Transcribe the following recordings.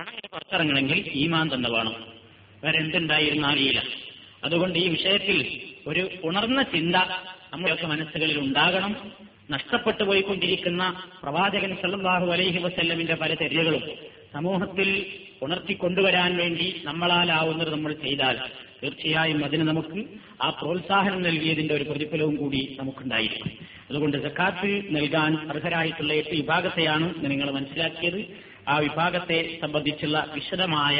പണം പുറത്തിറങ്ങണമെങ്കിൽ ഈമാൻ തന്നെ വേണം. വേറെ എന്തുണ്ടായിരുന്നാലില്ല അതുകൊണ്ട് ഈ വിഷയത്തിൽ ഒരു ഉണർന്ന ചിന്ത നമ്മുടെയൊക്കെ മനസ്സുകളിൽ ഉണ്ടാകണം. നഷ്ടപ്പെട്ടു പോയിക്കൊണ്ടിരിക്കുന്ന പ്രവാചകൻ സല്ലാഹു അലൈഹി വസ്ല്ലമിന്റെ പല ചര്യകളും സമൂഹത്തിൽ ഉണർത്തിക്കൊണ്ടുവരാൻ വേണ്ടി നമ്മളാലാവുന്നത് നമ്മൾ ചെയ്താൽ തീർച്ചയായും അതിന് നമുക്ക് ആ പ്രോത്സാഹനം നൽകിയതിന്റെ ഒരു പ്രതിഫലവും കൂടി നമുക്കുണ്ടായിരിക്കും. അതുകൊണ്ട് സക്കാത്ത് നൽകാൻ അർഹരായിട്ടുള്ള എട്ട് വിഭാഗത്തെയാണ് നിങ്ങൾ മനസ്സിലാക്കിയത്. ആ വിഭാഗത്തെ സംബന്ധിച്ചുള്ള വിശദമായ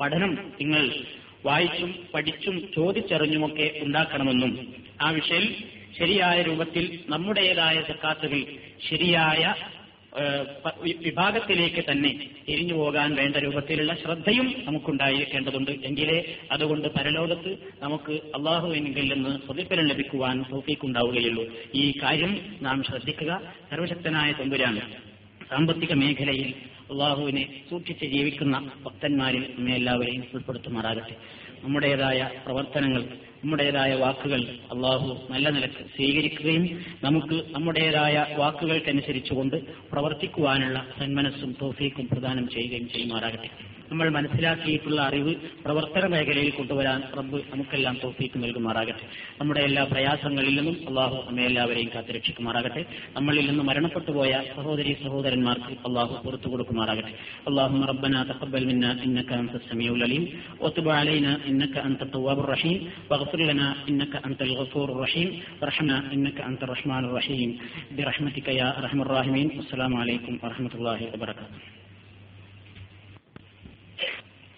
പഠനം നിങ്ങൾ വായിച്ചും പഠിച്ചും ചോദിച്ചറിഞ്ഞുമൊക്കെ ഉണ്ടാക്കണമെന്നും ആ വിഷയം ശരിയായ രൂപത്തിൽ നമ്മുടേതായ സക്കാത്തുകൾ ശരിയായ വിഭാഗത്തിലേക്ക് തന്നെ തിരിഞ്ഞു പോകാൻ വേണ്ട രൂപത്തിലുള്ള ശ്രദ്ധയും നമുക്കുണ്ടായിരിക്കേണ്ടതുണ്ട് എങ്കിലേ അതുകൊണ്ട് പരലോകത്ത് നമുക്ക് അള്ളാഹുവിനെങ്കിൽ നിന്ന് പ്രതിഫലം ലഭിക്കുവാൻ തോഫീക്കുണ്ടാവുകയുള്ളൂ. ഈ കാര്യം നാം ശ്രദ്ധിക്കുക. സർവശക്തനായ തമ്പുരാണ് സാമ്പത്തിക മേഖലയിൽ അള്ളാഹുവിനെ സൂക്ഷിച്ച് ജീവിക്കുന്ന ഭക്തന്മാരിൽ നമ്മെ എല്ലാവരെയും ഉൾപ്പെടുത്തുമാറാകട്ടെ. നമ്മുടേതായ പ്രവർത്തനങ്ങൾ നമ്മുടേതായ വാക്കുകൾ അള്ളാഹു നല്ല നിലയ്ക്ക് സ്വീകരിക്കുകയും നമുക്ക് നമ്മുടേതായ വാക്കുകൾക്കനുസരിച്ചുകൊണ്ട് പ്രവർത്തിക്കുവാനുള്ള സന്മനസ്സും തോഫീക്കും പ്രദാനം ചെയ്യുകയും ചെയ്യുമാറാകട്ടെ. നമ്മൾ മനസ്സിലാക്കിയിട്ടുള്ള അറിവ് പ്രവർത്തന മേഖലയിൽ കൊണ്ടുവരാൻ റബ്ബ് നമുക്കെല്ലാം തോഫീക്ക് നൽകുമാറാകട്ടെ നമ്മുടെ എല്ലാ പ്രയാസങ്ങളിൽ നിന്നും അള്ളാഹു നമ്മെ എല്ലാവരെയും കാത്തുരക്ഷിക്കുമാറാകട്ടെ നമ്മളിൽ നിന്ന് മരണപ്പെട്ടു പോയ സഹോദരി സഹോദരന്മാർക്ക് അള്ളാഹു പുറത്തു കൊടുക്കുമാറാകട്ടെ اللهم ربنا تقبل منا انك انت السميع العليم وتب علينا انك انت التواب الرحيم واغفر لنا انك انت الغفور الرحيم وارحمنا انك انت الرحمن الرحيم برحمتك يا ارحم الراحمين والسلام عليكم ورحمه الله وبركاته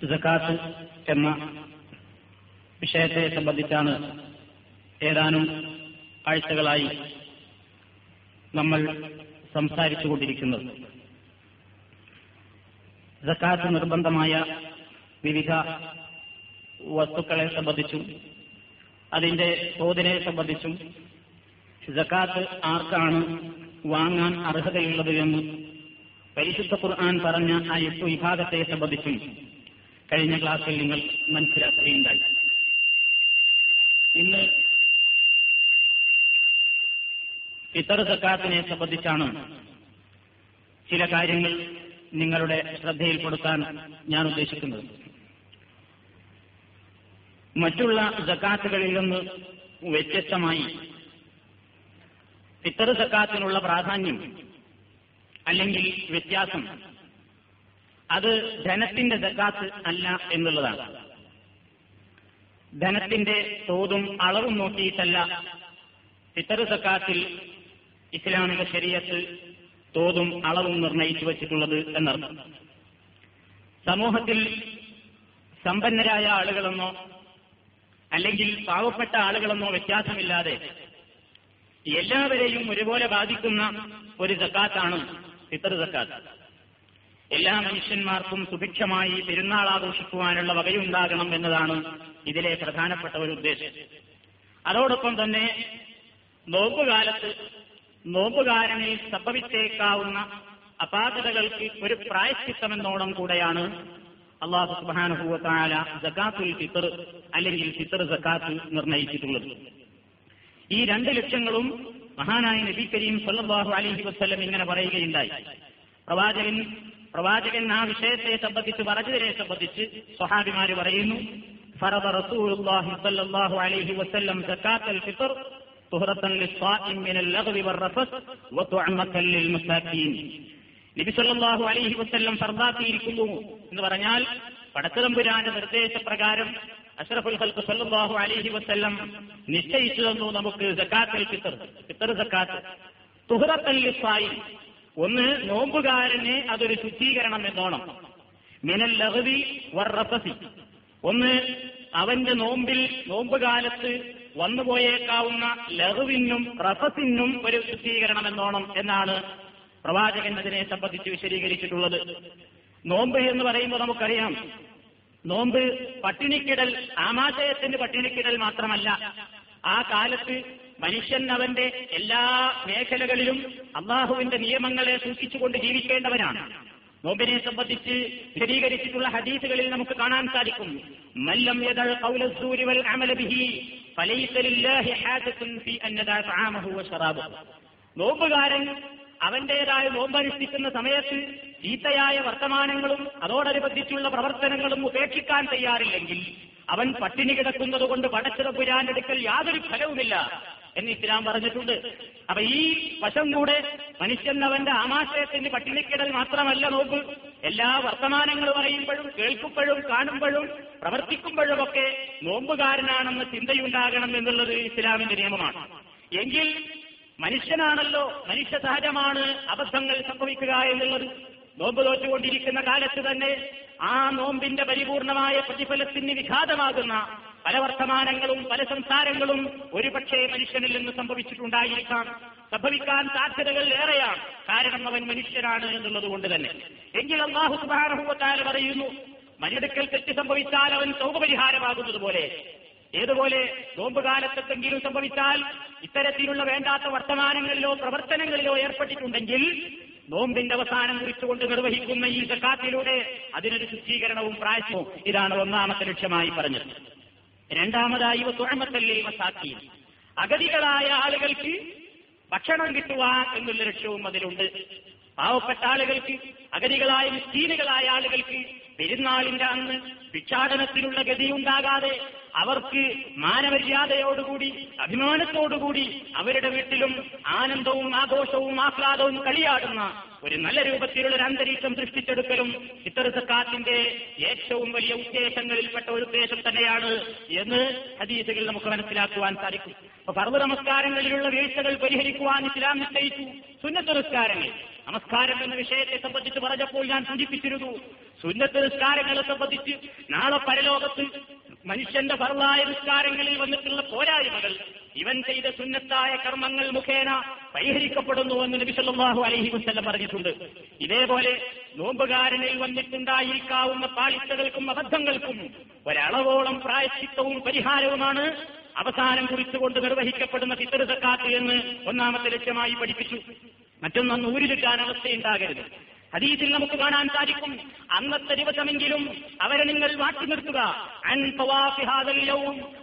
ജക്കാത്ത് എന്ന വിഷയത്തെ സംബന്ധിച്ചാണ് ഏതാനും ആഴ്ചകളായി നമ്മൾ സംസാരിച്ചുകൊണ്ടിരിക്കുന്നത്. സക്കാത്ത് നിർബന്ധമായ വിവിധ വസ്തുക്കളെ സംബന്ധിച്ചും അതിന്റെ തോതിനെ സംബന്ധിച്ചും സക്കാത്ത് ആർക്കാണ് വാങ്ങാൻ അർഹതയുള്ളത് എന്ന് പരിശുദ്ധ ഖുർആൻ പറഞ്ഞ ആ എട്ട് വിഭാഗത്തെ സംബന്ധിച്ചും കഴിഞ്ഞ ക്ലാസ്സിൽ നിങ്ങൾ മനസ്സിലാക്കുകയുണ്ടായി. ഇന്ന് ഇത്തർ സക്കാത്തിനെ സംബന്ധിച്ചാണ് ചില കാര്യങ്ങൾ നിങ്ങളുടെ ശ്രദ്ധയിൽപ്പെടുത്താൻ ഞാൻ ഉദ്ദേശിക്കുന്നത്. മറ്റുള്ള ജക്കാത്തുകളിൽ നിന്ന് വ്യത്യസ്തമായി ഫിത്തർ സക്കാത്തിനുള്ള പ്രാധാന്യം അല്ലെങ്കിൽ വ്യത്യാസം അത് ധനത്തിന്റെ ജക്കാത്ത് അല്ല എന്നുള്ളതാണ്. ധനത്തിന്റെ തോതും അളവും നോക്കിയിട്ടല്ല ഫിത്തർ സക്കാത്തിൽ ഇസ്ലാമിക ശരീരത്ത് തോതും അളവും നിർണയിച്ചു വച്ചിട്ടുള്ളത് എന്നർത്ഥം. സമൂഹത്തിൽ സമ്പന്നരായ ആളുകളെന്നോ അല്ലെങ്കിൽ പാവപ്പെട്ട ആളുകളെന്നോ വ്യത്യാസമില്ലാതെ എല്ലാവരെയും ഒരുപോലെ ബാധിക്കുന്ന ഒരു സക്കാത്താണ് ഫിത്തർ സക്കാത്ത്. എല്ലാ മനുഷ്യന്മാർക്കും സുഭിക്ഷമായി പെരുന്നാൾ ആഘോഷിക്കുവാനുള്ള വകയുണ്ടാകണം എന്നതാണ് ഇതിലെ പ്രധാനപ്പെട്ട ഒരു ഉദ്ദേശം. അതോടൊപ്പം തന്നെ നോമ്പുകാലത്ത് നോമ്പുകാരനിൽ സംഭവിച്ചേക്കാവുന്ന അപാകതകൾക്ക് ഒരു പ്രായശ്ചിത്തമെന്നോണം കൂടെയാണ് അള്ളാഹു സുബാനുഭൂവത്തായ ജക്കാത്തുൽ ഫിത്തർ അല്ലെങ്കിൽ ഫിത്തർ ജക്കാത്ത് നിർണയിച്ചിട്ടുള്ളത്. ഈ രണ്ട് ലക്ഷ്യങ്ങളും മഹാനായ നബി കരീം സല്ലാഹു അലൈഹി വസല്ലം ഇങ്ങനെ പറയുകയുണ്ടായി. പ്രവാചകൻ പ്രവാചകൻ ആ വിഷയത്തെ സംബന്ധിച്ച് പറഞ്ഞതിനെ സംബന്ധിച്ച് സ്വഹാബിമാര് പറയുന്നു فرض رسول الله صلى الله عليه وسلم زكاة الفطر طهرة للصائم من اللغو والرفث وطعمة للمساكين നബി സല്ലല്ലാഹു അലൈഹി വസല്ലം ഫർദാക്കിയിരിക്കുന്നു എന്ന് പറഞ്ഞാൽ പടത്തതമ്പുരാന്റെ നിർദ്ദേശപ്രകാരം അഷ്റഫുൽ ഖൽഖ് സല്ലല്ലാഹു അലൈഹി വസല്ലം നിശ്ചയിച്ചു തന്നു നമുക്ക് സക്കാത്തുൽ ഫിത്തർ ഫിത്തർ സക്കാത്ത് തുഹറത്തൽ ലിസ്സായി ഒന്ന് നോമ്പുകാരന് അതൊരു ശുദ്ധീകരണം എന്നോണം. മിനൽ ലഹവി വർറഫസി ഒന്ന് അവന്റെ നോമ്പിൽ നോമ്പുകാലത്ത് വന്നുപോയേക്കാവുന്ന ലഹുവിനും റഫസിനും ഒരു ശുദ്ധീകരണം എന്നോണം എന്നാണ് പ്രവാചകൻ അതിനെ സംബന്ധിച്ച് വിശദീകരിച്ചിട്ടുള്ളത്. നോമ്പ് എന്ന് പറയുമ്പോൾ നമുക്കറിയാം. നോമ്പ് പട്ടിണിക്കിടൽ ആമാശയത്തിന്റെ പട്ടിണിക്കിടൽ മാത്രമല്ല. ആ കാലത്ത് മനുഷ്യൻ അവന്റെ എല്ലാ മേഖലകളിലും അള്ളാഹുവിന്റെ നിയമങ്ങളെ സൂക്ഷിച്ചുകൊണ്ട് ജീവിക്കേണ്ടവനാണ്. നോമ്പിനെ സംബന്ധിച്ച് സ്ഥിരീകരിച്ചിട്ടുള്ള ഹദീസുകളിൽ നമുക്ക് കാണാൻ സാധിക്കും. മല്ലം വൽ ഫി നോമ്പുകാരൻ അവന്റേതായ നോമ്പനുഷ്ഠിക്കുന്ന സമയത്ത് ചീത്തയായ വർത്തമാനങ്ങളും അതോടനുബന്ധിച്ചുള്ള പ്രവർത്തനങ്ങളും ഉപേക്ഷിക്കാൻ തയ്യാറില്ലെങ്കിൽ അവൻ പട്ടിണി കിടക്കുന്നത് കൊണ്ട് എടുക്കൽ യാതൊരു ഫലവുമില്ല എന്ന് ഇസ്ലാം പറഞ്ഞിട്ടുണ്ട്. അപ്പൊ ഈ വശം കൂടെ മനുഷ്യൻ അവന്റെ ആമാശയത്തിന് പട്ടിണിക്കിടൽ മാത്രമല്ല നോക്ക്. എല്ലാ വർത്തമാനങ്ങളും അറിയുമ്പോഴും കേൾക്കുമ്പോഴും കാണുമ്പോഴും പ്രവർത്തിക്കുമ്പോഴുമൊക്കെ നോമ്പുകാരനാണെന്ന് ചിന്തയുണ്ടാകണം എന്നുള്ളത് ഇസ്ലാമിന്റെ നിയമമാണ്. എങ്കിൽ മനുഷ്യനാണല്ലോ മനുഷ്യ സഹജമാണ് അബദ്ധങ്ങൾ സംഭവിക്കുക എന്നുള്ളത്. നോമ്പ് തോറ്റുകൊണ്ടിരിക്കുന്ന കാലത്ത് തന്നെ ആ നോമ്പിന്റെ പരിപൂർണമായ പ്രതിഫലത്തിന് വിഘാതമാകുന്ന പല വർത്തമാനങ്ങളും പല സംസാരങ്ങളും ഒരുപക്ഷെ മനുഷ്യനിൽ നിന്ന് സംഭവിച്ചിട്ടുണ്ടായിരിക്കാം. സംഭവിക്കാൻ സാധ്യതകൾ ഏറെയാണ്. കാരണം അവൻ മനുഷ്യനാണ് എന്നുള്ളത് കൊണ്ട് തന്നെ. എങ്കിൽ അള്ളാഹു സുബാനഹുവത്താല പറയുന്നു മരടുക്കൽ തെറ്റ് സംഭവിച്ചാൽ അവൻ സൗകപരിഹാരമാകുന്നത് പോലെ ഏതുപോലെ നോമ്പ് നോമ്പുകാലത്തെങ്കിലും സംഭവിച്ചാൽ ഇത്തരത്തിലുള്ള വേണ്ടാത്ത വർത്തമാനങ്ങളിലോ പ്രവർത്തനങ്ങളിലോ ഏർപ്പെട്ടിട്ടുണ്ടെങ്കിൽ നോമ്പിന്റെ അവസാനം കുറിച്ചുകൊണ്ട് നിർവഹിക്കുന്ന ഈ സക്കാത്തിലൂടെ അതിനൊരു ശുദ്ധീകരണവും പ്രായവും ഇതാണ് ഒന്നാമത്തെ ലക്ഷ്യമായി പറഞ്ഞത്. രണ്ടാമതായി തുഴമത്തല്ലേ മസാക്കി അഗതികളായ ആളുകൾക്ക് ഭക്ഷണം കിട്ടുക എന്നുള്ള ലക്ഷ്യവും അതിലുണ്ട്. പാവപ്പെട്ട ആളുകൾക്ക് അഗതികളായ മിസ്തീനുകളായ ആളുകൾക്ക് പെരുന്നാളിന്റെ അന്ന് ഭിക്ഷാടനത്തിനുള്ള ഗതിയുണ്ടാകാതെ അവർക്ക് മാനമര്യാദയോടുകൂടി അഭിമാനത്തോടുകൂടി അവരുടെ വീട്ടിലും ആനന്ദവും ആഘോഷവും ആഹ്ലാദവും കളിയാടുന്ന ഒരു നല്ല രൂപത്തിലുള്ള ഒരു അന്തരീക്ഷം സൃഷ്ടിച്ചെടുക്കലും ഇത്തരത്തെ സക്കാത്തിന്റെ ഏറ്റവും വലിയ ഉദ്ദേശങ്ങളിൽപ്പെട്ട ഒരു ഉദ്ദേശം തന്നെയാണ് എന്ന് ഹദീസുകൾ നമുക്ക് മനസ്സിലാക്കുവാൻ സാധിക്കും. അപ്പൊ പർവ നമസ്കാരങ്ങളിലുള്ള വീഴ്ചകൾ പരിഹരിക്കുവാൻ ഇസ്ലാം നിശ്ചയിച്ചു. സുന്നത്ത് നമസ്കാരം എന്ന വിഷയത്തെ സംബന്ധിച്ച് പറഞ്ഞപ്പോൾ ഞാൻ സൂചിപ്പിച്ചിരുന്നു സുന്നത്ത് നിസ്കാരങ്ങളെ സംബന്ധിച്ച് നാളെ പരലോകത്ത് മനുഷ്യന്റെ ഫറലായ നിസ്കാരങ്ങളിൽ വന്നിട്ടുള്ള പോരായ്മകൾ ഇവൻ ചെയ്ത സുന്നത്തായ കർമ്മങ്ങൾ മുഖേന പരിഹരിക്കപ്പെടുന്നു എന്ന് നബി അലഹി വസല്ലം പറഞ്ഞിട്ടുണ്ട്. ഇതേപോലെ നോമ്പുകാരനിൽ വന്നിട്ടുണ്ടായിരിക്കാവുന്ന പാളിച്ചകൾക്കും അബദ്ധങ്ങൾക്കും ഒരളവോളം പ്രായശ്ചിത്തവും പരിഹാരവുമാണ് അവസാനം കുറിച്ചുകൊണ്ട് നിർവഹിക്കപ്പെടുന്ന ഫിത്തർ സക്കാത്ത് എന്ന് ഒന്നാമത്തെ ലക്ഷ്യമായി പഠിപ്പിച്ചു. മറ്റൊന്നൊന്ന് ഊരിലിട്ടാൻ അവസ്ഥയുണ്ടാകരുത്. ഹദീസിൽ നമുക്ക് കാണാൻ സാധിക്കും. അന്നത്തെ ദിവസമെങ്കിലും അവരെ നിങ്ങൾ മാറ്റി നിർത്തുക.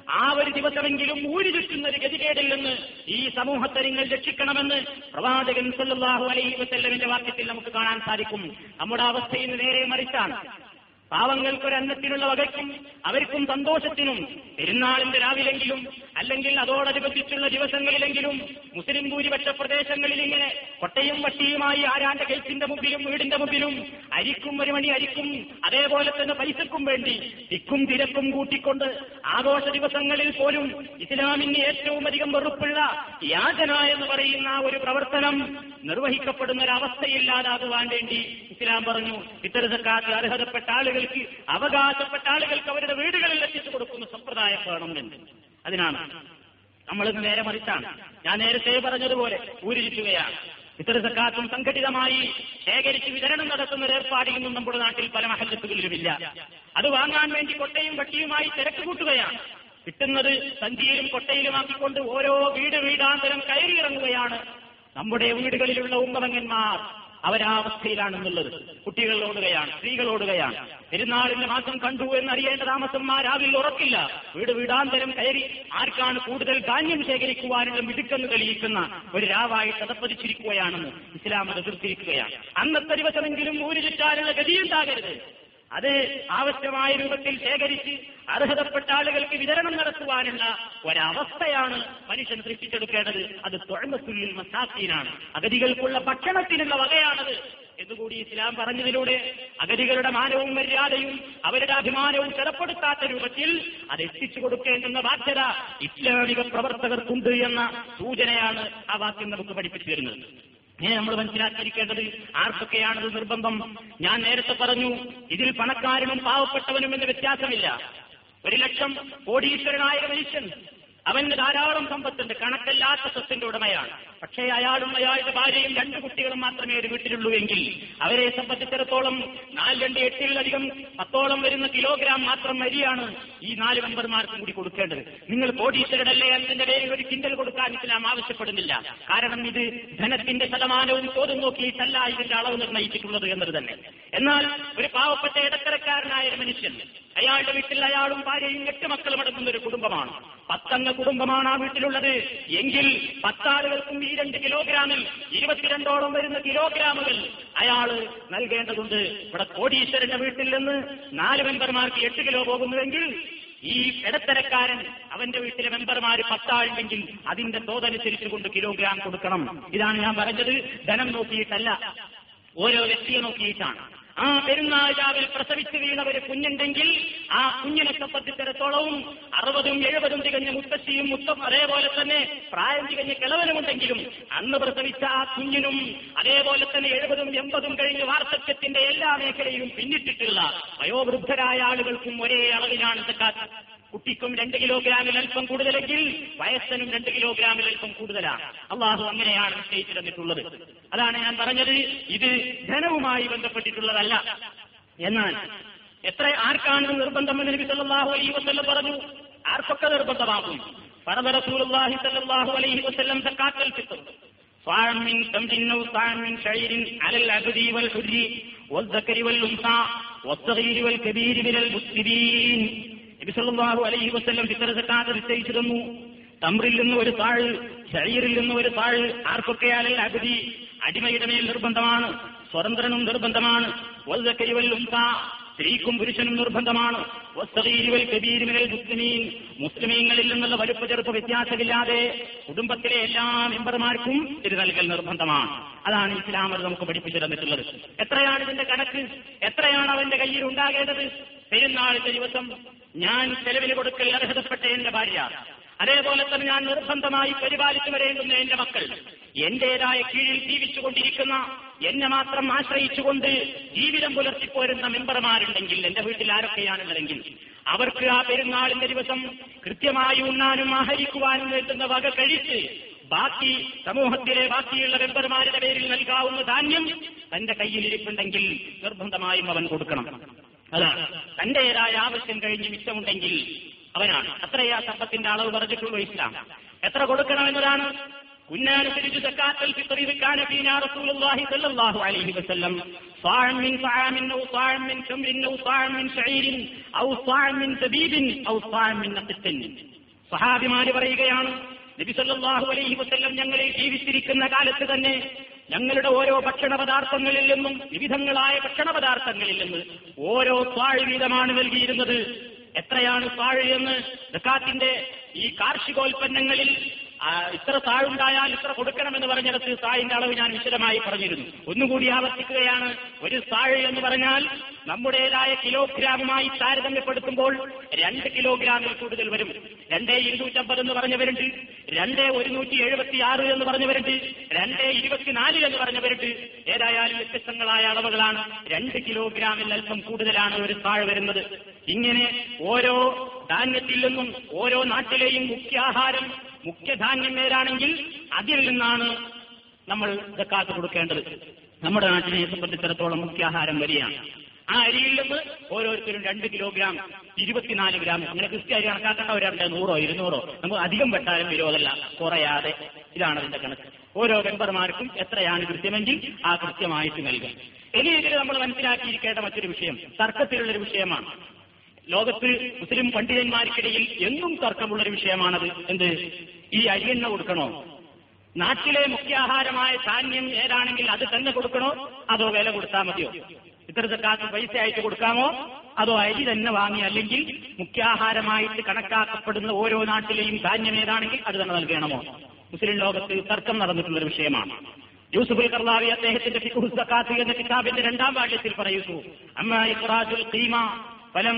ആ ഒരു ദിവസമെങ്കിലും ഊരി ചുറ്റുന്ന ഒരു നിന്ന് ഈ സമൂഹത്തെ നിങ്ങൾ രക്ഷിക്കണമെന്ന് പ്രവാചകൻ സല്ലാഹു അലൈഹി വസല്ലമിന്റെ വാക്യത്തിൽ നമുക്ക് കാണാൻ സാധിക്കും. നമ്മുടെ അവസ്ഥയിൽ നേരെ മറിച്ചാണ്. പാവങ്ങൾക്കൊരു അന്നത്തിനുള്ള വകയ്ക്കും അവർക്കും സന്തോഷത്തിനും പെരുന്നാളിന്റെ രാവിലെങ്കിലും അല്ലെങ്കിൽ അതോടനുബന്ധിച്ചുള്ള ദിവസങ്ങളിലെങ്കിലും മുസ്ലിം ഭൂരിപക്ഷ പ്രദേശങ്ങളിൽ ഇങ്ങനെ കൊട്ടയും വട്ടിയുമായി ആരാന്റെ കൈത്തിന്റെ മുമ്പിലും വീടിന്റെ മുമ്പിലും അരിക്കും ഒരു മണി അരിക്കും അതേപോലെ തന്നെ പൈസക്കും വേണ്ടി തിക്കും തിരക്കും കൂട്ടിക്കൊണ്ട് ആഘോഷ ദിവസങ്ങളിൽ പോലും ഇസ്ലാമിന് ഏറ്റവും അധികം വെറുപ്പുള്ള യാചന എന്ന് പറയുന്ന ഒരു പ്രവർത്തനം നിർവഹിക്കപ്പെടുന്ന ഒരവസ്ഥയില്ലാതാകുവാൻ വേണ്ടി ഇസ്ലാം പറഞ്ഞു. ഇത്തരം സക്കാത്ത് അർഹതപ്പെട്ട ആളുകൾക്ക് അവകാശപ്പെട്ട ആളുകൾക്ക് അവരുടെ വീടുകളിൽ എത്തിച്ചു കൊടുക്കുന്ന സമ്പ്രദായം വേണമെന്ന് അതിനാണ് നമ്മളിന്ന് നേരെ മറിച്ചാണ്. ഞാൻ നേരത്തെ പറഞ്ഞതുപോലെ ഊരിരിക്കുകയാണ് ഇത്തരം സക്കാത്തും സംഘടിതമായി ശേഖരിച്ച് വിതരണം നടത്തുന്ന ഒരു ഏർപ്പാട് ഇന്നും നമ്മുടെ നാട്ടിൽ പല മഹല്ലത്തുകളിലുമില്ല അത് വാങ്ങാൻ വേണ്ടി കൊട്ടയും വട്ടിയുമായി തിരക്ക് കൂട്ടുകയാണ്. കിട്ടുന്നത് സഞ്ചിയിലും കൊട്ടയിലുമാക്കിക്കൊണ്ട് ഓരോ വീട് വീടാന്തരം കയറിയിറങ്ങുകയാണ്. നമ്മുടെ വീടുകളിലുള്ള ഉമ്മതങ്ങന്മാർ അവരാവസ്ഥയിലാണെന്നുള്ളത്. കുട്ടികൾ ഓടുകയാണ് സ്ത്രീകൾ ഓടുകയാണ് പെരുന്നാളിന്റെ മാസം കണ്ടു എന്നറിയേണ്ട താമസന്മാർ രാവിലെ ഉറക്കില്ല. വീട് വീടാന്തരം കയറി ആർക്കാണ് കൂടുതൽ ധാന്യം ശേഖരിക്കുവാനുള്ള മിടുക്കെന്ന് തെളിയിക്കുന്ന ഒരു രാവായി തടപ്പതിച്ചിരിക്കുകയാണെന്ന് ഇസ്ലാം എതിർത്തിരിക്കുകയാണ് അന്നത്തെ ദിവസമെങ്കിലും ഊരു ചുറ്റാനുള്ള ഗതിയുണ്ടാകരുത്. അത് ആവശ്യമായ രൂപത്തിൽ ശേഖരിച്ച് അർഹതപ്പെട്ട ആളുകൾക്ക് വിതരണം നടത്തുവാനുള്ള ഒരവസ്ഥയാണ് മനുഷ്യൻ സൃഷ്ടിച്ചെടുക്കേണ്ടത്. അത് തൊഴമ്പത്തുള്ളിൽ മസാസീനാണ് അഗതികൾക്കുള്ള ഭക്ഷണത്തിനുള്ള വകയാണത്. എന്നുകൂടി ഇസ്ലാം പറഞ്ഞതിലൂടെ അഗതികളുടെ മാനവും മര്യാദയും അവരുടെ അഭിമാനവും ചെലപ്പെടുത്താത്ത രൂപത്തിൽ അത് എത്തിച്ചു കൊടുക്കേണ്ടുന്ന ബാധ്യത ഇസ്ലാമിക പ്രവർത്തകർക്കുണ്ട് എന്ന സൂചനയാണ് ആ വാക്യം നമുക്ക് പഠിപ്പിച്ചു തരുന്നത്. ഇനി നമ്മൾ മനസ്സിലാക്കിയിരിക്കേണ്ടത് ആർക്കൊക്കെയാണത് നിർബന്ധം? ഞാൻ നേരത്തെ പറഞ്ഞു ഇതിൽ പണക്കാരനും പാവപ്പെട്ടവനും എന്ന് വ്യത്യാസമില്ല. ഒരു ലക്ഷം കോടീശ്വരനായ മനുഷ്യൻ അവന് ധാരാളം സമ്പത്തുണ്ട്. കണക്കല്ലാത്ത സ്വത്തിന്റെ ഉടമയാണ്. പക്ഷേ അയാളും അയാളുടെ ഭാര്യയും രണ്ട് കുട്ടികളും മാത്രമേ ഒരു വീട്ടിലുള്ളൂ എങ്കിൽ അവരെ സംബന്ധിച്ചിടത്തോളം നാല് രണ്ട് എട്ടിലധികം പത്തോളം വരുന്ന കിലോഗ്രാം മാത്രം അരിയാണ് ഈ നാല് മെമ്പർമാർക്കും കൂടി കൊടുക്കേണ്ടത്. നിങ്ങൾ കോടീശ്വരനല്ലേ അതിന്റെ പേരിൽ ഒരു കിണ്ടൽ കൊടുക്കാൻ ഇസ്ലാം ആവശ്യപ്പെടുന്നില്ല. കാരണം ഇത് ധനത്തിന്റെ ശതമാനവും തോതും നോക്കിയിട്ടല്ല ഇതിന്റെ അളവ് നിർണയിച്ചിട്ടുള്ളത് എന്നത് തന്നെ. എന്നാൽ ഒരു പാവപ്പെട്ട ഇടത്തരക്കാരനായ ഒരു മനുഷ്യൻ അയാളുടെ വീട്ടിൽ അയാളും ഭാര്യയും എട്ട് മക്കളും അടങ്ങുന്ന ഒരു കുടുംബമാണ്. പത്തംഗ കുടുംബമാണ് ആ വീട്ടിലുള്ളത്. എങ്കിൽ പത്താളുകൾക്കും ഈ രണ്ട് കിലോഗ്രാമിൽ ഇരുപത്തിരണ്ടോളം വരുന്ന കിലോഗ്രാമുകൾ അയാൾ നൽകേണ്ടതുണ്ട്. ഇവിടെ കോടീശ്വരന്റെ വീട്ടിൽ നിന്ന് നാല് മെമ്പർമാർക്ക് എട്ട് കിലോ പോകുന്നുവെങ്കിൽ ഈ ഇടത്തരക്കാരൻ അവന്റെ വീട്ടിലെ മെമ്പർമാർ പത്താളുണ്ടെങ്കിൽ അതിന്റെ തോതനുസരിച്ച് കൊണ്ട് കിലോഗ്രാം കൊടുക്കണം. ഇതാണ് ഞാൻ പറഞ്ഞത്. ധനം നോക്കിയിട്ടല്ല. ഓരോ വ്യക്തിയെ നോക്കിയിട്ടാണ്. ആ പെരുന്നാൾ പ്രസവിച്ചു വീണ ഒരു കുഞ്ഞുണ്ടെങ്കിൽ ആ കുഞ്ഞിനെ സംബന്ധിച്ചിടത്തോളവും അറുപതും എഴുപതും തികഞ്ഞ മുത്തശ്ശിയും മുത്തം അതേപോലെ തന്നെ പ്രായം തികഞ്ഞ കിളവനുമുണ്ടെങ്കിലും അന്ന് പ്രസവിച്ച ആ കുഞ്ഞിനും അതേപോലെ തന്നെ എഴുപതും എൺപതും കഴിഞ്ഞ് വാർദ്ധക്യത്തിന്റെ എല്ലാ മേഖലയിലും പിന്നിട്ടിട്ടുള്ള വയോവൃദ്ധരായ ആളുകൾക്കും ഒരേ അളവിലാണ് സക്കാത്ത് കുട്ടിക്കും രണ്ട് കിലോഗ്രാമിൽ അല്പം കൂടുതലെങ്കിൽ വയസ്സനും രണ്ട് കിലോഗ്രാമിൽ അല്പം കൂടുതലാണ്. അള്ളാഹു അങ്ങനെയാണ് നിശ്ചയിച്ചു തന്നിട്ടുള്ളത്. അതാണ് ഞാൻ പറഞ്ഞത് ഇത് ധനവുമായി ബന്ധപ്പെട്ടിട്ടുള്ളതല്ല എന്നാൽ എത്ര ആർക്കാണ് നിർബന്ധമെന്ന് നബി സല്ലല്ലാഹു അലൈഹി വസല്ലം പറഞ്ഞു ആർക്കൊക്കെ നിർബന്ധമാകും ഫറദ റസൂലുള്ളാഹി സല്ലല്ലാഹു അലൈഹി വസല്ലം സക്കാത്തുൽ ഫിത്ർ صاع من تمر أو صاع من شعير على العبد والحر والذكر والأنثى والصغير والكبير من المسلمين നബി സല്ലല്ലാഹു അലൈഹി വസല്ലം ഫിത്ർ സക്കാത്ത് നിശ്ചയിച്ചു തന്നു തമ്രിൽ നിന്ന് ഒരു താഴ് ഷഴീറിൽ നിന്ന് ഒരു താഴ് ആർക്കൊക്കെയാൽ അഗതി അടിമയുടെ മേൽ നിർബന്ധമാണ് സ്വതന്ത്രനും നിർബന്ധമാണ്. സ്ത്രീക്കും പുരുഷനും നിർബന്ധമാണ്. മുസ്ലിമീങ്ങളിൽ നിന്നുള്ള വലുപ്പ ചെറുപ്പ വ്യത്യാസമില്ലാതെ കുടുംബത്തിലെ എല്ലാ മെമ്പർമാർക്കും ഇത് നൽകൽ നിർബന്ധമാണ്. അതാണ് ഇസ്ലാം അത് നമുക്ക് പഠിപ്പിച്ചു തന്നിട്ടുള്ളത്. എത്രയാണ് ഇതിന്റെ കണക്ക്? എത്രയാണ് അവന്റെ കയ്യിൽ ഉണ്ടാകേണ്ടത്? പെരുന്നാളിന്റെ ദിവസം ഞാൻ ചെലവിന് കൊടുക്കൽ അർഹതപ്പെട്ട എന്റെ ഭാര്യ. അതേപോലെ തന്നെ ഞാൻ നിർബന്ധമായി പരിപാലിച്ചു വരേണ്ടുന്ന എന്റെ മക്കൾ. എന്റേതായ കീഴിൽ ജീവിച്ചുകൊണ്ടിരിക്കുന്ന എന്നെ മാത്രം ആശ്രയിച്ചുകൊണ്ട് ജീവിതം പുലർത്തിപ്പോരുന്ന മെമ്പർമാരുണ്ടെങ്കിൽ എന്റെ വീട്ടിൽ ആരൊക്കെയാണുള്ളതെങ്കിൽ അവർക്ക് ആ പെരുന്നാളിന്റെ ദിവസം കൃത്യമായി ഉണ്ണാനും ആഹരിക്കുവാനും വേണ്ടുന്ന വക കഴിച്ച് ബാക്കി സമൂഹത്തിലെ ബാക്കിയുള്ള മെമ്പർമാരുടെ പേരിൽ നൽകാവുന്ന ധാന്യം തന്റെ കയ്യിലിരിപ്പുണ്ടെങ്കിൽ നിർബന്ധമായും അവൻ കൊടുക്കണം. അതാണ് തന്റേതായ ആവശ്യം കഴിഞ്ഞ് മിച്ചമുണ്ടെങ്കിൽ അവനാണ്. അത്രയാ സമ്പത്തിന്റെ അളവ് പറഞ്ഞിട്ടുള്ളൂ ഇസ്ലാം. എത്ര കൊടുക്കണമെന്നതാണ്? കുഞ്ഞാനുസരിച്ച് സക്കാത്തൽ ഫിത്രി കാന ഫീനാ റസൂലുള്ളാഹി സ്വല്ലല്ലാഹു അലൈഹി വസല്ലം صاع من طعام أو صاع من تمر أو صاع من شعير أو صاع من زبيب أو صاع من نقط സഹാബിമാര് പറയുകയാണ് നബി സല്ലല്ലാഹു അലൈഹി വസല്ലം ഞങ്ങളെ ജീവിച്ചിരിക്കുന്ന കാലത്ത് തന്നെ ഞങ്ങളുടെ ഓരോ ഭക്ഷണ പദാർത്ഥങ്ങളിൽ നിന്നും വിവിധങ്ങളായ ഭക്ഷണ പദാർത്ഥങ്ങളിൽ നിന്ന് ഓരോ താഴ് വീതമാണ് നൽകിയിരുന്നത് എത്രയാണ് താഴ് എന്ന് ദക്കാത്തിന്റെ ഈ കാർഷികോൽപ്പന്നങ്ങളിൽ ആ, ഇത്ര താഴുണ്ടായാൽ ഇത്ര കൊടുക്കണമെന്ന് പറഞ്ഞിടത്ത് താഴിന്റെ അളവ് ഞാൻ വിശദമായി പറഞ്ഞിരുന്നു. ഒന്നുകൂടി ആവർത്തിക്കുകയാണ്. ഒരു താഴ് എന്ന് പറഞ്ഞാൽ നമ്മുടേതായ കിലോഗ്രാമുമായി താരതമ്യപ്പെടുത്തുമ്പോൾ രണ്ട് കിലോഗ്രാമിൽ കൂടുതൽ വരും. രണ്ടേ ഇരുന്നൂറ്റമ്പത് എന്ന് പറഞ്ഞവരുണ്ട്. രണ്ടേ ഒരുന്നൂറ്റി എഴുപത്തി ആറ് എന്ന് പറഞ്ഞവരുണ്ട്. രണ്ടേ ഇരുപത്തിനാല് എന്ന് പറഞ്ഞവരുണ്ട്. ഏതായാലും വ്യത്യസ്തങ്ങളായ അളവുകളാണ്. രണ്ട് കിലോഗ്രാമിൽ അല്പം കൂടുതലാണ് ഒരു താഴ് വരുന്നത്. ഇങ്ങനെ ഓരോ ധാന്യത്തിൽ നിന്നും ഓരോ നാട്ടിലെയും മുഖ്യാഹാരം മുഖ്യധാന്യം നേരാണെങ്കിൽ അതിൽ നിന്നാണ് നമ്മൾ ജക്കാത്ത് കൊടുക്കേണ്ടത്. നമ്മുടെ നാട്ടിനെ സംബന്ധിച്ചിടത്തോളം മുഖ്യാഹാരം വരികയാണ് ആ അരിയിൽ നിന്ന് ഓരോരുത്തരും രണ്ട് കിലോഗ്രാം ഇരുപത്തിനാല് ഗ്രാം. അങ്ങനെ ക്രിസ്ത്യ അരി കണക്കാക്കേണ്ടവരുണ്ട് നൂറോ ഇരുന്നൂറോ. നമുക്ക് അധികം പെട്ടാലും വിരോധമല്ല കുറയാതെ ഇതാണ് അതിന്റെ കണക്ക്. ഓരോ മെമ്പർമാർക്കും എത്രയാണ് കൃത്യമെങ്കിൽ ആ കൃത്യമായിട്ട് നൽകുക. ഇനി ഇതിൽ നമ്മൾ മനസ്സിലാക്കിയിരിക്കേണ്ട മറ്റൊരു വിഷയം തർക്കത്തിലുള്ളൊരു വിഷയമാണ്. ലോകത്ത് മുസ്ലിം പണ്ഡിതന്മാർക്കിടയിൽ എന്നും തർക്കമുള്ള ഒരു വിഷയമാണത്. എന്ത്? ഈ അരിയെണ്ണ കൊടുക്കണോ? നാട്ടിലെ മുഖ്യാഹാരമായ ധാന്യം ഏതാണെങ്കിൽ അത് തന്നെ കൊടുക്കണോ? അതോ വില കൊടുത്താൽ മതിയോ? ഇത്തരത്തിൽ കാത്ത് പൈസ ആയിട്ട് കൊടുക്കാമോ? അതോ അരി തന്നെ വാങ്ങി അല്ലെങ്കിൽ മുഖ്യാഹാരമായിട്ട് കണക്കാക്കപ്പെടുന്ന ഓരോ നാട്ടിലെയും ധാന്യം ഏതാണെങ്കിൽ അത് തന്നെ നൽകണമോ? മുസ്ലിം ലോകത്ത് തർക്കം നടന്നിട്ടുള്ള ഒരു വിഷയമാണ്. യൂസുഫ് കർലാവി അദ്ദേഹത്തിന്റെ എന്ന കിതാബിന്റെ രണ്ടാം വാക്യത്തിൽ പറയുന്നു അമ്മ ഇഖ്റാജുൽ ഫലം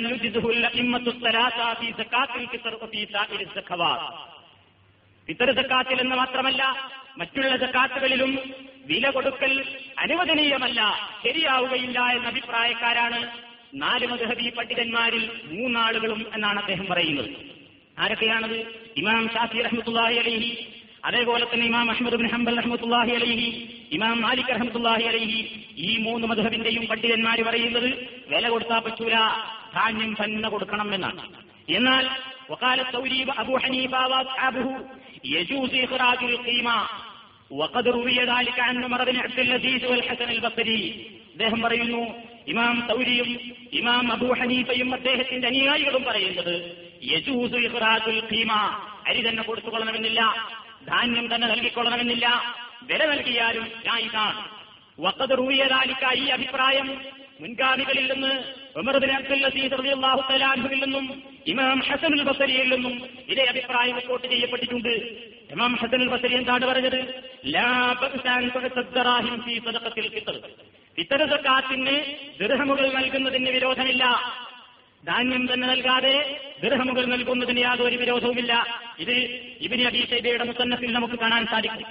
എന്ന് മാത്രമല്ല മറ്റുള്ള സക്കാത്തുകളിലും വില കൊടുക്കൽ അനുവദനീയമല്ല ശരിയാവുകയില്ല എന്ന അഭിപ്രായക്കാരാണ് നാല് മദ്ഹബി പണ്ഡിതന്മാരിൽ മൂന്നാളുകളും എന്നാണ് അദ്ദേഹം പറയുന്നത്. ആരൊക്കെയാണത്? ഇമാം ഷാഫി റഹ്മത്തുല്ലാഹി അലൈഹി അതേപോലെ തന്നെ ഇമാം അഹമ്മദ് ബിൻ ഹംബൽ റഹ്മത്തുല്ലാഹി അലൈഹി ഇമാം മാലിക് റഹ്മത്തുല്ലാഹി അലൈഹി ഈ മൂന്ന് മധുഹബിന്റെയും പണ്ഡിതന്മാർ പറയുന്നത് വില കൊടുത്താൽ പറ്റൂല ധാന്യം തന്നെ കൊടുക്കണം എന്നാണ് എന്നാൽ وقال الثوري أبو حنيفة وأصحابه يجوز إخراج القيمة وقد روي ذلك عن عمر بن عبد العزيز والحسن البصري അദ്ദേഹം പറയുന്നു ഇമാം തൗരിയും ഇമാം അബൂ ഹനീഫയും അദ്ദേഹത്തിന്റെ അനുയായികളും പറയുന്നത് യജൂസു ഇഖ്റാജുൽ ഖീമ അരി തന്നെ കൊടുത്തുകൊള്ളണമെന്നില്ല ധാന്യം തന്നെ നൽകിക്കൊള്ളണമെന്നില്ല വില നൽകിയാലും ജായിസാണ് വഖദ് റൂയ ذلك ഈ അഭിപ്രായം മുൻഗാമികളിൽ നിന്ന് അൻഹുവിൽ നിന്നും ഇമാം ഹസനുൽ ബസരിയിൽ നിന്നും ഇതേ അഭിപ്രായം റിപ്പോർട്ട് ചെയ്യപ്പെട്ടിട്ടുണ്ട്. ഇമാം ഹസനുൽ ബസരി എന്താണ് പറഞ്ഞത്? ലാ ദൃഹമുകൾ നൽകുന്നതിന് വിരോധമില്ല. ധാന്യം തന്നെ നൽകാതെ ദൃഹമുകൾ നൽകുന്നതിന് യാതൊരു വിരോധവുമില്ല. ഇത് ഇബിനി അബി മുത്തന്നത്തിൽ നമുക്ക് കാണാൻ സാധിക്കും.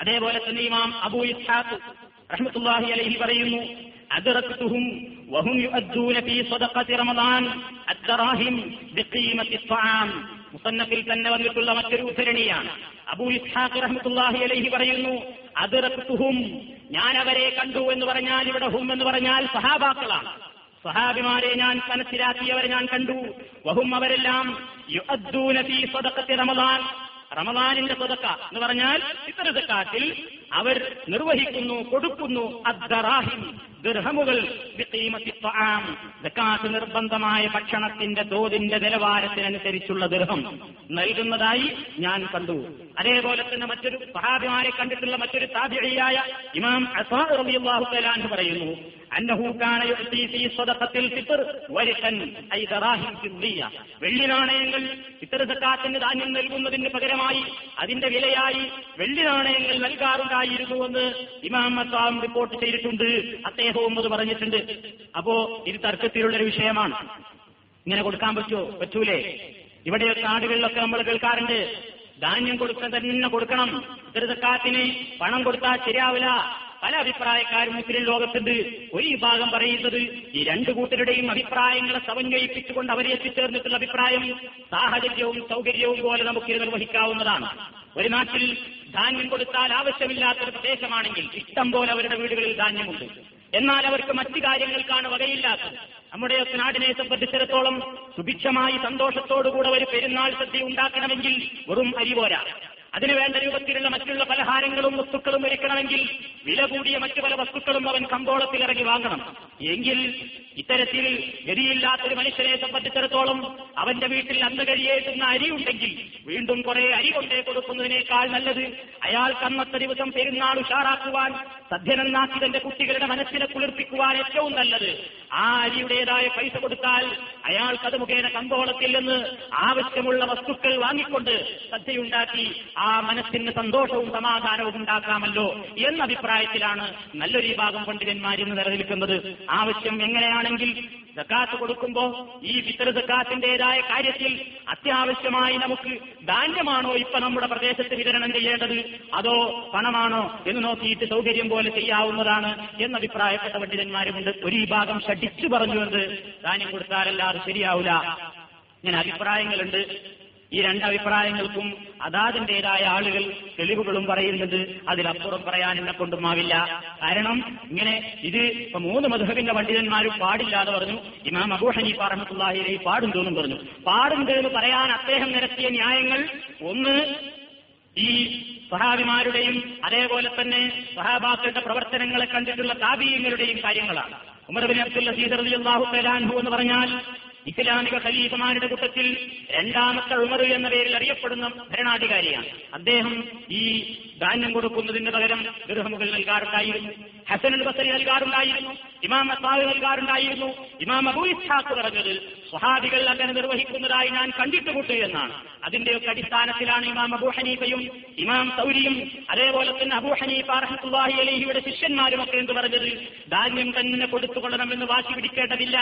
അതേപോലെ തന്നെ ഇമാം അബൂ ഇസ്ഹാഖ് റഹ്മത്തുള്ളാഹി അലഹി പറയുന്നു أدركتهم وهم يؤدون في صدقة رمضان الدراهم بقيمة الطعام മുസന്നഫിൽ തന്നെ വന്നിട്ടുള്ള മറ്റൊരു ഉദ്ധരണിയാണ് അബൂ ഇസ്ഹാഖ് റഹ്മത്തുള്ളാഹി അലൈഹി പറയുന്നു അതിറക്കുഹും ഞാൻ അവരെ കണ്ടു എന്ന് പറഞ്ഞാൽ ഇവിടെ ഹും എന്ന് പറഞ്ഞാൽ സഹാബാക്കളാണ് സഹാബിമാരെ ഞാൻ മനസ്സിലാക്കിയവരെ ഞാൻ കണ്ടു വഹും അവരെല്ലാം യുഅദ്ദൂന ഫീ സദഖത്തി റമദാൻ റമദാനിന്റെ സദക്ക എന്ന് പറഞ്ഞാൽ ഇത്തര സക്കാത്തിൽ അവർ നിർവഹിക്കുന്നു കൊടുക്കുന്നു. അദ്ദറാഹിം ദിർഹമുകൾ നിർബന്ധമായ ഭക്ഷണത്തിന്റെ തോതിന്റെ നിലവാരത്തിനനുസരിച്ചുള്ള ദർഹം നൽകുന്നതായി ഞാൻ കണ്ടു. അതേപോലെ തന്നെ മറ്റൊരു സഹാബിമാരെ കണ്ടിട്ടുള്ള മറ്റൊരു താബിഴിയായ ഇമാം അസാഹു പറയുന്നു വെള്ളി നാണയങ്ങൾ സക്കാത്തിന് ധാന്യം നൽകുന്നതിന് പകരമായി അതിന്റെ വിലയായി വെള്ളി നാണയങ്ങൾ നൽകാറുണ്ടായിരുന്നുവെന്ന് ഇമാം അസാം റിപ്പോർട്ട് ചെയ്തിട്ടുണ്ട്. അദ്ദേഹവും അത് പറഞ്ഞിട്ടുണ്ട്. അപ്പോ ഇത് തർക്കത്തിലുള്ളൊരു വിഷയമാണ്. ഇങ്ങനെ കൊടുക്കാൻ പറ്റുമോ? പറ്റൂലേ. ഇവിടെ നാടുകളിലൊക്കെ നമ്മൾ കേൾക്കാറുണ്ട്. ധാന്യം കൊടുക്കാൻ തന്നെ കൊടുക്കണം. ദൃതക്കാത്തിന് പണം കൊടുത്താൽ ശരിയാവില്ല. പല അഭിപ്രായക്കാരും മുസ്ലിം ലോകത്തുണ്ട്. ഒരു വിഭാഗം പറയുന്നത് ഈ രണ്ടു കൂട്ടരുടെയും അഭിപ്രായങ്ങളെ സമന്വയിപ്പിച്ചുകൊണ്ട് അവരെ എത്തിച്ചേർന്നിട്ടുള്ള അഭിപ്രായം സാഹചര്യവും സൗകര്യവും പോലെ നമുക്ക് നിർവഹിക്കാവുന്നതാണ്. ഒരു നാട്ടിൽ ധാന്യം കൊടുത്താൽ ആവശ്യമില്ലാത്തൊരു പ്രദേശമാണെങ്കിൽ ഇഷ്ടം പോലെ അവരുടെ വീടുകളിൽ ധാന്യമുണ്ട്. എന്നാൽ അവർക്ക് മറ്റു കാര്യങ്ങൾക്കാണ് വകയില്ലാത്തത്. നമ്മുടെ നാടിനെ സംബന്ധിച്ചിടത്തോളം സുഭിക്ഷമായി സന്തോഷത്തോടുകൂടെ ഒരു പെരുന്നാൾ സദ്യ ഉണ്ടാക്കണമെങ്കിൽ വെറും അരി പോരാ. അതിനു വേണ്ട രൂപത്തിലുള്ള മറ്റുള്ള പലഹാരങ്ങളും വസ്തുക്കളും ഒരുക്കണമെങ്കിൽ വില കൂടിയ മറ്റു പല വസ്തുക്കളും അവൻ കമ്പോളത്തിൽ ഇറങ്ങി വാങ്ങണം. എങ്കിൽ ഇത്തരത്തിൽ ഗതിയില്ലാത്തൊരു മനുഷ്യനെ സംബന്ധിച്ചിടത്തോളം അവന്റെ വീട്ടിൽ അന്ന് കഴിയേറ്റുന്ന അരി ഉണ്ടെങ്കിൽ വീണ്ടും കുറെ അരി കൊണ്ടേ കൊടുക്കുന്നതിനേക്കാൾ നല്ലത് അയാൾ കന്നത്തെ ദിവസം പെരുന്നാൾ ഉഷാറാക്കുവാൻ സദ്യനന്നാക്കി തന്റെ കുട്ടികളുടെ മനസ്സിനെ കുളിർപ്പിക്കുവാൻ ഏറ്റവും നല്ലത്. ആ അരിയുടേതായ പൈസ കൊടുത്താൽ അയാൾക്കത് മുഖേന കമ്പോളത്തിൽ നിന്ന് ആവശ്യമുള്ള വസ്തുക്കൾ വാങ്ങിക്കൊണ്ട് സദ്യയുണ്ടാക്കി ആ മനസ്സിന് സന്തോഷവും സമാധാനവും ഉണ്ടാക്കാമല്ലോ എന്ന അഭിപ്രായത്തിലാണ് നല്ലൊരു വിഭാഗം പണ്ഡിതന്മാർ ഇന്ന് നിലനിൽക്കുന്നത്. ആവശ്യം എങ്ങനെയാണെങ്കിൽ സക്കാത്ത് കൊടുക്കുമ്പോ ഈ ഫിത്തർ സക്കാത്തിന്റേതായ കാര്യത്തിൽ അത്യാവശ്യമായി നമുക്ക് ധാന്യമാണോ ഇപ്പൊ നമ്മുടെ പ്രദേശത്ത് വിതരണം ചെയ്യേണ്ടത്? അതോ പണമാണോ എന്ന് നോക്കിയിട്ട് സൗകര്യം പോലെ ചെയ്യാവുന്നതാണ് എന്ന അഭിപ്രായപ്പെട്ട പണ്ഡിതന്മാരുമുണ്ട്. ഒരു വിഭാഗം ഷഡിച്ചു പറഞ്ഞുകൊണ്ട് ധാന്യം കൊടുത്താലല്ലാതെ ശരിയാവില്ല ഇങ്ങനെ അഭിപ്രായങ്ങളുണ്ട്. ഈ രണ്ട് രണ്ടഭിപ്രായങ്ങൾക്കും അതാതിന്റെതായ ആളുകൾ തെളിവുകളും പറയുന്നുണ്ട് അതിലപ്പുറം പറയാൻ എന്നെ കൊണ്ടുമാവില്ല. കാരണം ഇങ്ങനെ ഇത് ഇപ്പൊ മൂന്ന് മധുഹബിന്റെ പണ്ഡിതന്മാരും പാടില്ലാതെ പറഞ്ഞു. ഇമാം അബൂ ഹനീഫ പാടും തോന്നും പറഞ്ഞു. പാടും എന്ന് പറയാൻ അദ്ദേഹം നിരത്തിയ ന്യായങ്ങൾ ഒന്ന് ഈ സഹാബിമാരുടെയും അതേപോലെ തന്നെ സഹാബാക്കളുടെ പ്രവർത്തനങ്ങളെ കണ്ടിട്ടുള്ള താപീയങ്ങളുടെയും കാര്യങ്ങളാണ്. ഉമർബിൻ അബ്ദുൽ അസീദ് റളിയല്ലാഹു തആലാഹു എന്ന് പറഞ്ഞാൽ ഇസ്ലാമിക ഖലീഫമാരുടെ കൂട്ടത്തിൽ രണ്ടാമത്തെ ഉമർ എന്ന പേരിൽ അറിയപ്പെടുന്ന ഭരണാധികാരിയാണ്. അദ്ദേഹം ഈ ധാന്യം കൊടുക്കുന്നതിന് പകരം ഗൃഹമുകൾ നൽകാറുണ്ടായിരുന്നു ഹസൻ ബസരി നൽകാറുണ്ടായിരുന്നു ഇമാം അസാദ് നൽകാറുണ്ടായിരുന്നു. ഇമാം അബൂ ഇസ്ഹാഖ് പറഞ്ഞത് സ്വഹാബികൾ അങ്ങനെ നിർവഹിക്കുന്നതായി ഞാൻ കണ്ടിട്ടുകൂട്ടു എന്നാണ്. അതിന്റെയൊക്കെ അടിസ്ഥാനത്തിലാണ് ഇമാം അബൂ ഹനീഫയും ഇമാം സൗരിയും അതേപോലെ തന്നെ അബൂ ഹനീഫ റഹ്മത്തുള്ളാഹി അലൈഹിയുടെ ശിഷ്യന്മാരും ഒക്കെ എന്ത് പറഞ്ഞത് ധാന്യം തന്നെ കൊടുത്തുകൊള്ളണമെന്ന് വാശി പിടിക്കേണ്ടതില്ല.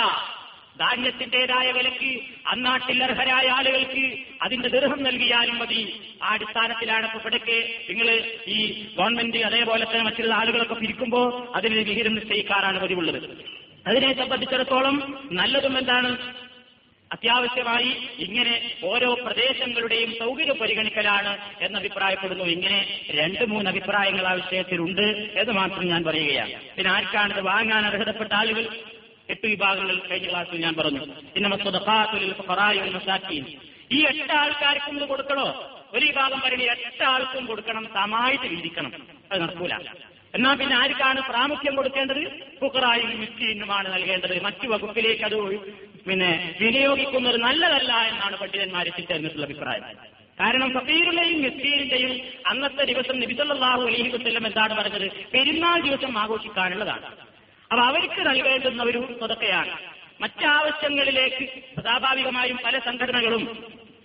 ധാന്യത്തിന്റേതായ വിലക്ക് അന്നാട്ടിൽ അർഹരായ ആളുകൾക്ക് അതിന്റെ ദൃഹം നൽകിയാലും മതി. ആ അടിസ്ഥാനത്തിലാണ് ഇവിടേക്ക് നിങ്ങൾ ഈ ഗവൺമെന്റ് അതേപോലെ തന്നെ മറ്റുള്ള ആളുകളൊക്കെ പിരിക്കുമ്പോൾ അതിന് വിഹിതം നിശ്ചയിക്കാറാണ് പതിവുള്ളത്. അതിനെ സംബന്ധിച്ചിടത്തോളം നല്ലതും എന്താണ്? അത്യാവശ്യമായി ഇങ്ങനെ ഓരോ പ്രദേശങ്ങളുടെയും സൗകര്യം പരിഗണിക്കലാണ് എന്ന് അഭിപ്രായപ്പെടുന്നു. ഇങ്ങനെ രണ്ട് മൂന്ന് അഭിപ്രായങ്ങൾ ആ വിഷയത്തിലുണ്ട് എന്ന് മാത്രം ഞാൻ പറയുകയാണ്. പിന്നെ ആർക്കാണിത് വാങ്ങാൻ അർഹതപ്പെട്ട ആളുകൾ? എട്ട് വിഭാഗങ്ങൾ കഴിഞ്ഞ ക്ലാസ്സിൽ ഞാൻ പറഞ്ഞു. ഈ എട്ട് ആൾക്കാർക്കും കൊടുക്കണോ? ഒരു വിഭാഗം പറയുന്നത് എട്ട് ആൾക്കും കൊടുക്കണം സമായിട്ട് വീതിക്കണം അത് നടക്കൂല. എന്നാ പിന്നെ ആർക്കാണ് പ്രാമുഖ്യം കൊടുക്കേണ്ടത്? ഫുക്കറായും മിസ്കീനുമാണ് നൽകേണ്ടത്. മറ്റു വകുപ്പിലേക്ക് അത് പിന്നെ വിനിയോഗിക്കുന്നത് നല്ലതല്ല എന്നാണ് പണ്ഡിതന്മാർ എത്തിച്ചേർന്നിട്ടുള്ള അഭിപ്രായം. കാരണം സഫീറിന്റെയും മിസ്കീറിന്റെയും അന്നത്തെ ദിവസം നബിസല്ലാഹു അലൈഹി വസ്ല്ലം എന്താണ് പറഞ്ഞത്? പെരുന്നാൾ ദിവസം ആഘോഷിക്കാനുള്ളതാണ്. അപ്പൊ അവർക്ക് നൽകേണ്ടുന്ന ഒരു സ്വതക്കയാണ്. മറ്റാവശ്യങ്ങളിലേക്ക് സ്വാഭാവികമായും പല സംഘടനകളും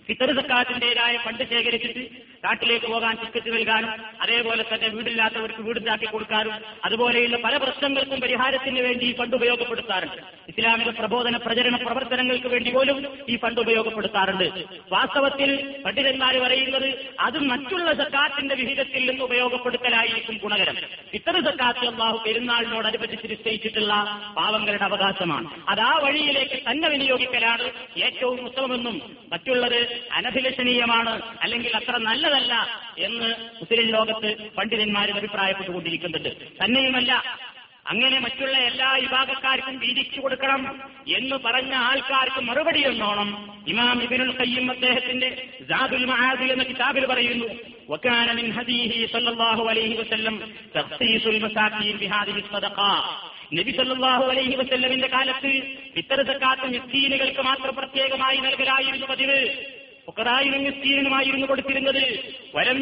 ഫിത്തർ സക്കാത്തിന്റേതായ ഫണ്ട് ശേഖരിച്ചിട്ട് നാട്ടിലേക്ക് പോകാൻ ടിക്കറ്റ് നൽകാനും അതേപോലെ തന്നെ വീടില്ലാത്തവർക്ക് വീടുണ്ടാക്കി കൊടുക്കാനും അതുപോലെയുള്ള പല പ്രശ്നങ്ങൾക്കും പരിഹാരത്തിന് വേണ്ടി ഈ ഫണ്ട് ഉപയോഗപ്പെടുത്താറുണ്ട്. ഇസ്ലാമിക പ്രബോധന പ്രചരണ പ്രവർത്തനങ്ങൾക്ക് വേണ്ടി പോലും ഈ ഫണ്ട് ഉപയോഗപ്പെടുത്താറുണ്ട്. വാസ്തവത്തിൽ പണ്ഡിതന്മാർ പറയുന്നത് അത് മറ്റുള്ള സക്കാത്തിന്റെ വിഹിതത്തിൽ നിന്ന് ഉപയോഗപ്പെടുത്തലായിരിക്കും ഗുണകരം. ഇത്തരം സക്കാത്ത് അള്ളാഹു പെരുന്നാളിനോടനുബന്ധിച്ച് നിശ്ചയിച്ചിട്ടുള്ള പാവങ്ങളുടെ അവകാശമാണ്. അത് ആ വഴിയിലേക്ക് തന്നെ വിനിയോഗിക്കലാണ് ഏറ്റവും ഉത്തമമെന്നും മറ്റുള്ളത് അനഭിലഷണീയമാണ് അല്ലെങ്കിൽ അത്ര നല്ലതല്ല എന്ന് മുസ്ലിം ലോകത്ത് പണ്ഡിതന്മാരും അഭിപ്രായപ്പെട്ടുകൊണ്ടിരിക്കുന്നുണ്ട് തന്നെയുമല്ല അങ്ങനെ മറ്റുള്ള എല്ലാ വിഭാഗക്കാർക്കും വീതിച്ചു കൊടുക്കണം എന്ന് പറഞ്ഞ ആൾക്കാർക്ക് മറുപടി എന്നോണം ഇമാം ഇബിനുൽ ഖയ്യിം അദ്ദേഹത്തിന്റെ ജാദുൽ മഹാദി എന്ന കിതാബിൽ പറയുന്നു وكان من هديه صلى الله عليه وسلم تخصيص المساكين بهذه الصدقه നബി സല്ലല്ലാഹു അലൈഹി വസല്ലമിന്റെ കാലത്ത് ഇത്തര സക്കാത്ത് മിസ്കീനുകൾക്ക് മാത്രം പ്രത്യേകമായി നൽകലായിരുന്നു പതിവ് ഫുഖറായിനും മിസ്കീനുമായിരുന്നു കൊടുത്തിരുന്നത്. വരം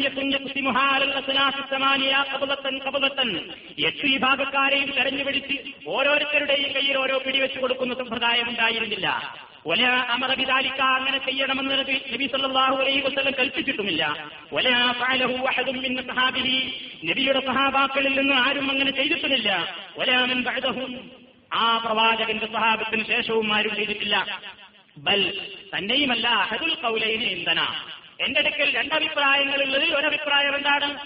എട്ട് വിഭാഗക്കാരെയും തെരഞ്ഞുപിടിച്ച് ഓരോരുത്തരുടെയും കയ്യിൽ ഓരോ പിടിവെച്ച് കൊടുക്കുന്ന സമ്പ്രദായം ഉണ്ടായിരുന്നില്ല. ഒല അമറബിദാലിക്ക അങ്ങനെ ചെയ്യണമെന്ന് നബി സല്ലല്ലാഹു അലൈഹി വസല്ലം കൽപ്പിച്ചിട്ടുമില്ല. ഒല ഫഅലഹു വഹദും മിൻ നബിയുടെ സഹാബാക്കളിൽ നിന്ന് ആരും അങ്ങനെ ചെയ്തിട്ടുമില്ല. ഒല മൻ ആ പ്രവാചകന്റെ സഹാബത്തിന് ശേഷവും ആരും ചെയ്തിട്ടില്ല. ബൽ തന്നെയുമല്ല അഹദുൽ കൗലൈന് ഇന്ധന. എന്റെ അടുക്കൽ രണ്ടഭിപ്രായങ്ങളുള്ളതിൽ ഒരഭിപ്രായം എന്താണ്?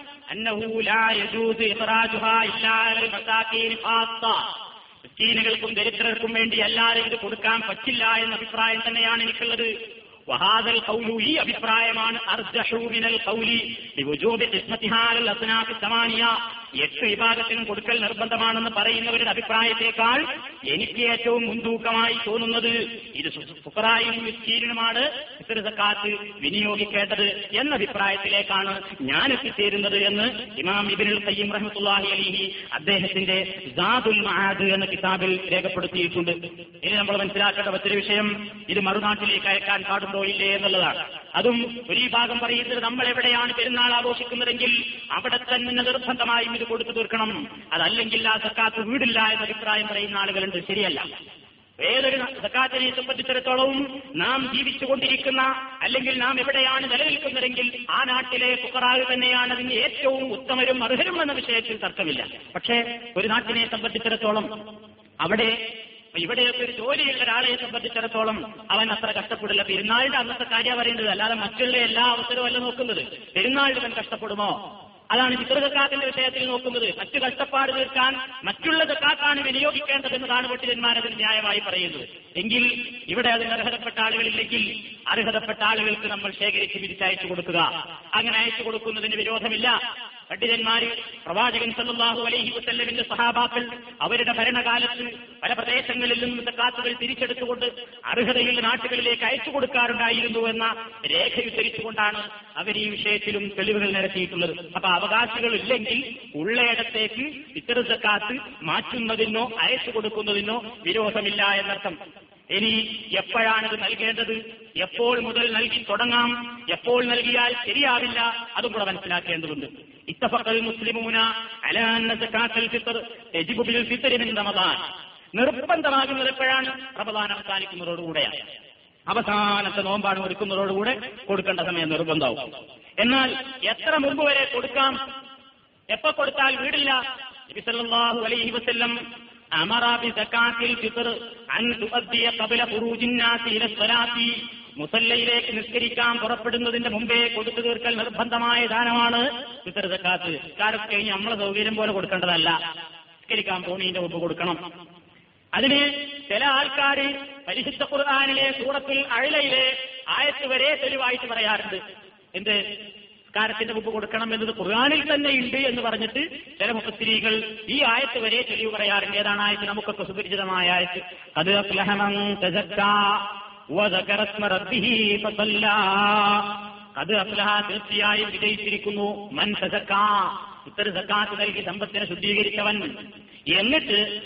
മിസ്കീനുകൾക്കും ദരിദ്രർക്കും വേണ്ടി അല്ലാതെ ഇത് കൊടുക്കാൻ പറ്റില്ല എന്ന അഭിപ്രായം തന്നെയാണ് എനിക്കുള്ളത്. വഹാദൽ കൗലു ഈ അഭിപ്രായമാണ് അർജഹൂമിനൽ കൗലി എട്ട് വിഭാഗത്തിനും കൊടുക്കൽ നിർബന്ധമാണെന്ന് പറയുന്നവരുടെ അഭിപ്രായത്തെക്കാൾ എനിക്ക് ഏറ്റവും മുൻതൂക്കമായി തോന്നുന്നത് ഇത് ഫുക്കറായും മിസ്കീനുമാണ് ഇത്തര സക്കാത്ത് വിനിയോഗിക്കേണ്ടത് എന്ന അഭിപ്രായത്തിലേക്കാണ് ഞാൻ എത്തിച്ചേരുന്നത് എന്ന് ഇമാം ഇബിനുൽ ഖയ്യിം റഹ്മത്തുല്ലാഹി അലിഹി അദ്ദേഹത്തിന്റെ ജാദുൽ മഹാദ് എന്ന കിതാബിൽ രേഖപ്പെടുത്തിയിട്ടുണ്ട്. ഇനി നമ്മൾ മനസ്സിലാക്കേണ്ട മറ്റൊരു വിഷയം ഇത് മറുനാട്ടിലേക്ക് അയക്കാൻ പാടുണ്ടോ ഇല്ലേ എന്നുള്ളതാണ്. അതും ഒരു ഭാഗം പറയുന്നത് നമ്മൾ എവിടെയാണ് പെരുന്നാൾ ആഘോഷിക്കുന്നതെങ്കിൽ അവിടെ തന്നെ നിർബന്ധമായും ഇത് കൊടുത്തു തീർക്കണം. അതല്ലെങ്കിൽ ആ സക്കാത്ത് വീടില്ല എന്ന അഭിപ്രായം പറയുന്ന ആളുകളുണ്ട്. ശരിയല്ല. ഏതൊരു സക്കാത്തിനെ സംബന്ധിച്ചിടത്തോളവും നാം ജീവിച്ചുകൊണ്ടിരിക്കുന്ന അല്ലെങ്കിൽ നാം എവിടെയാണ് നിലനിൽക്കുന്നതെങ്കിൽ ആ നാട്ടിലെ ഫുക്കറാവ് തന്നെയാണ് അതിന് ഏറ്റവും ഉത്തമരും അർഹരും എന്ന വിഷയത്തിൽ തർക്കമില്ല. പക്ഷേ ഒരു നാട്ടിനെ സംബന്ധിച്ചിടത്തോളം അവിടെ ഇവിടെയൊക്കെ ഒരു ജോലിയുള്ള ഒരാളെ സംബന്ധിച്ചിടത്തോളം അവൻ അത്ര കഷ്ടപ്പെടില്ല. പെരുന്നാളിന്റെ അന്നത്തെ കാര്യം പറയുന്നത് അല്ലാതെ മറ്റുള്ള എല്ലാ അവസരവും അല്ല നോക്കുന്നത്. പെരുന്നാളിൽ അവൻ കഷ്ടപ്പെടുമോ? അതാണ് ചിത്രകക്കാത്തിന്റെ വിഷയത്തിൽ നോക്കുന്നത്. മറ്റു കഷ്ടപ്പാട് തീർക്കാൻ മറ്റുള്ള സക്കാത്താണ് വിനിയോഗിക്കേണ്ടതെന്നതാണ് പണ്ഡിതന്മാർ അതിന് ന്യായമായി പറയുന്നത്. എങ്കിൽ ഇവിടെ അതിന് അർഹതപ്പെട്ട ആളുകളില്ലെങ്കിൽ അർഹതപ്പെട്ട ആളുകൾക്ക് നമ്മൾ ശേഖരിച്ച് വിരിച്ചയച്ചു കൊടുക്കുക. അങ്ങനെ അയച്ചു കൊടുക്കുന്നതിന് വിരോധമില്ല. പണ്ഡിതന്മാര് പ്രവാചകൻ സല്ലാഹു അലൈഹി വസല്ലമിന്റെ സഹാബാക്കൾ അവരുടെ ഭരണകാലത്ത് പല പ്രദേശങ്ങളിൽ നിന്നും സക്കാത്തുകൾ തിരിച്ചെടുത്തുകൊണ്ട് അർഹതയുള്ള നാട്ടുകളിലേക്ക് അയച്ചു കൊടുക്കാറുണ്ടായിരുന്നു എന്ന രേഖ ഉദ്ധരിച്ചുകൊണ്ടാണ് അവർ ഈ വിഷയത്തിലും തെളിവുകൾ നിരത്തിയിട്ടുള്ളത്. അപ്പൊ അവകാശികൾ ഇല്ലെങ്കിൽ ഉള്ളയിടത്തേക്ക് ഇത്തരത്തെ സക്കാത്ത് മാറ്റുന്നതിനോ അയച്ചു കൊടുക്കുന്നതിനോ വിരോധമില്ല എന്നർത്ഥം. ഇനി എപ്പോഴാണിത് നൽകേണ്ടത്? എപ്പോൾ മുതൽ നൽകി തുടങ്ങാം? എപ്പോൾ നൽകിയാൽ ശരിയാവില്ല? അതും കൂടെ മനസ്സിലാക്കേണ്ടതുണ്ട്. ഇത്തഫക്കൽ മുസ്ലിമൂന റമദാൻ. നിർബന്ധമാകുന്നത് എപ്പോഴാണ്? റമദാൻ അവസാനിക്കുന്നതോടുകൂടെയാണ്. അവസാനത്തെ നോമ്പാണ് ഒരുക്കുന്നതോടുകൂടെ കൊടുക്കേണ്ട സമയം നിർബന്ധമാവും. എന്നാൽ എത്ര മുമ്പ് വരെ കൊടുക്കാം? എപ്പോ കൊടുത്താൽ വീടില്ല? നബി സല്ലല്ലാഹു അലൈഹി വസല്ലം അമറ ബി ഫിത്ർ അൻ ഖുറൂജിന്നാസി മുസല്ലയിലേക്ക് നിസ്കരിക്കാൻ പുറപ്പെടുന്നതിന്റെ മുമ്പേ കൊടുത്തു തീർക്കൽ നിർബന്ധമായ ദാനമാണ് ഫിത്ർ സക്കാത്ത്. കാരൊക്കെ കഴിഞ്ഞ് നമ്മളെ സൗകര്യം പോലെ കൊടുക്കേണ്ടതല്ല. നിസ്കരിക്കാൻ പോണീന്റെ മുമ്പ് കൊടുക്കണം. അതിന് ചില ആൾക്കാർ പരിശുദ്ധ ഖുർആാനിലെ സൂറത്തിൽ അഴലയിലെ ആയത്ത് വരെ തെളിവായിട്ട് പറയാറുണ്ട്. എന്ത്? കാരത്തിന്റെ മുമ്പ് കൊടുക്കണം എന്നത് ഖുർആാനിൽ തന്നെ ഉണ്ട് എന്ന് പറഞ്ഞിട്ട് ചില മുഖസ്ത്രീകൾ ഈ ആയത്ത് വരെ തെളിവ് പറയാറുണ്ട്. ഏതാണ് ആയത്ത്? നമുക്കൊക്കെ സുപരിചിതമായ ആയത്ത്. അത് അഫ്ലഹ തീർച്ചയായും വിജയിച്ചിരിക്കുന്നു. മൻ സജക്കാ ഉത്തര സക്കാത്ത് നൽകി സമ്പത്തിനെ ശുദ്ധീകരിച്ചവൻ എന്നിട്ട്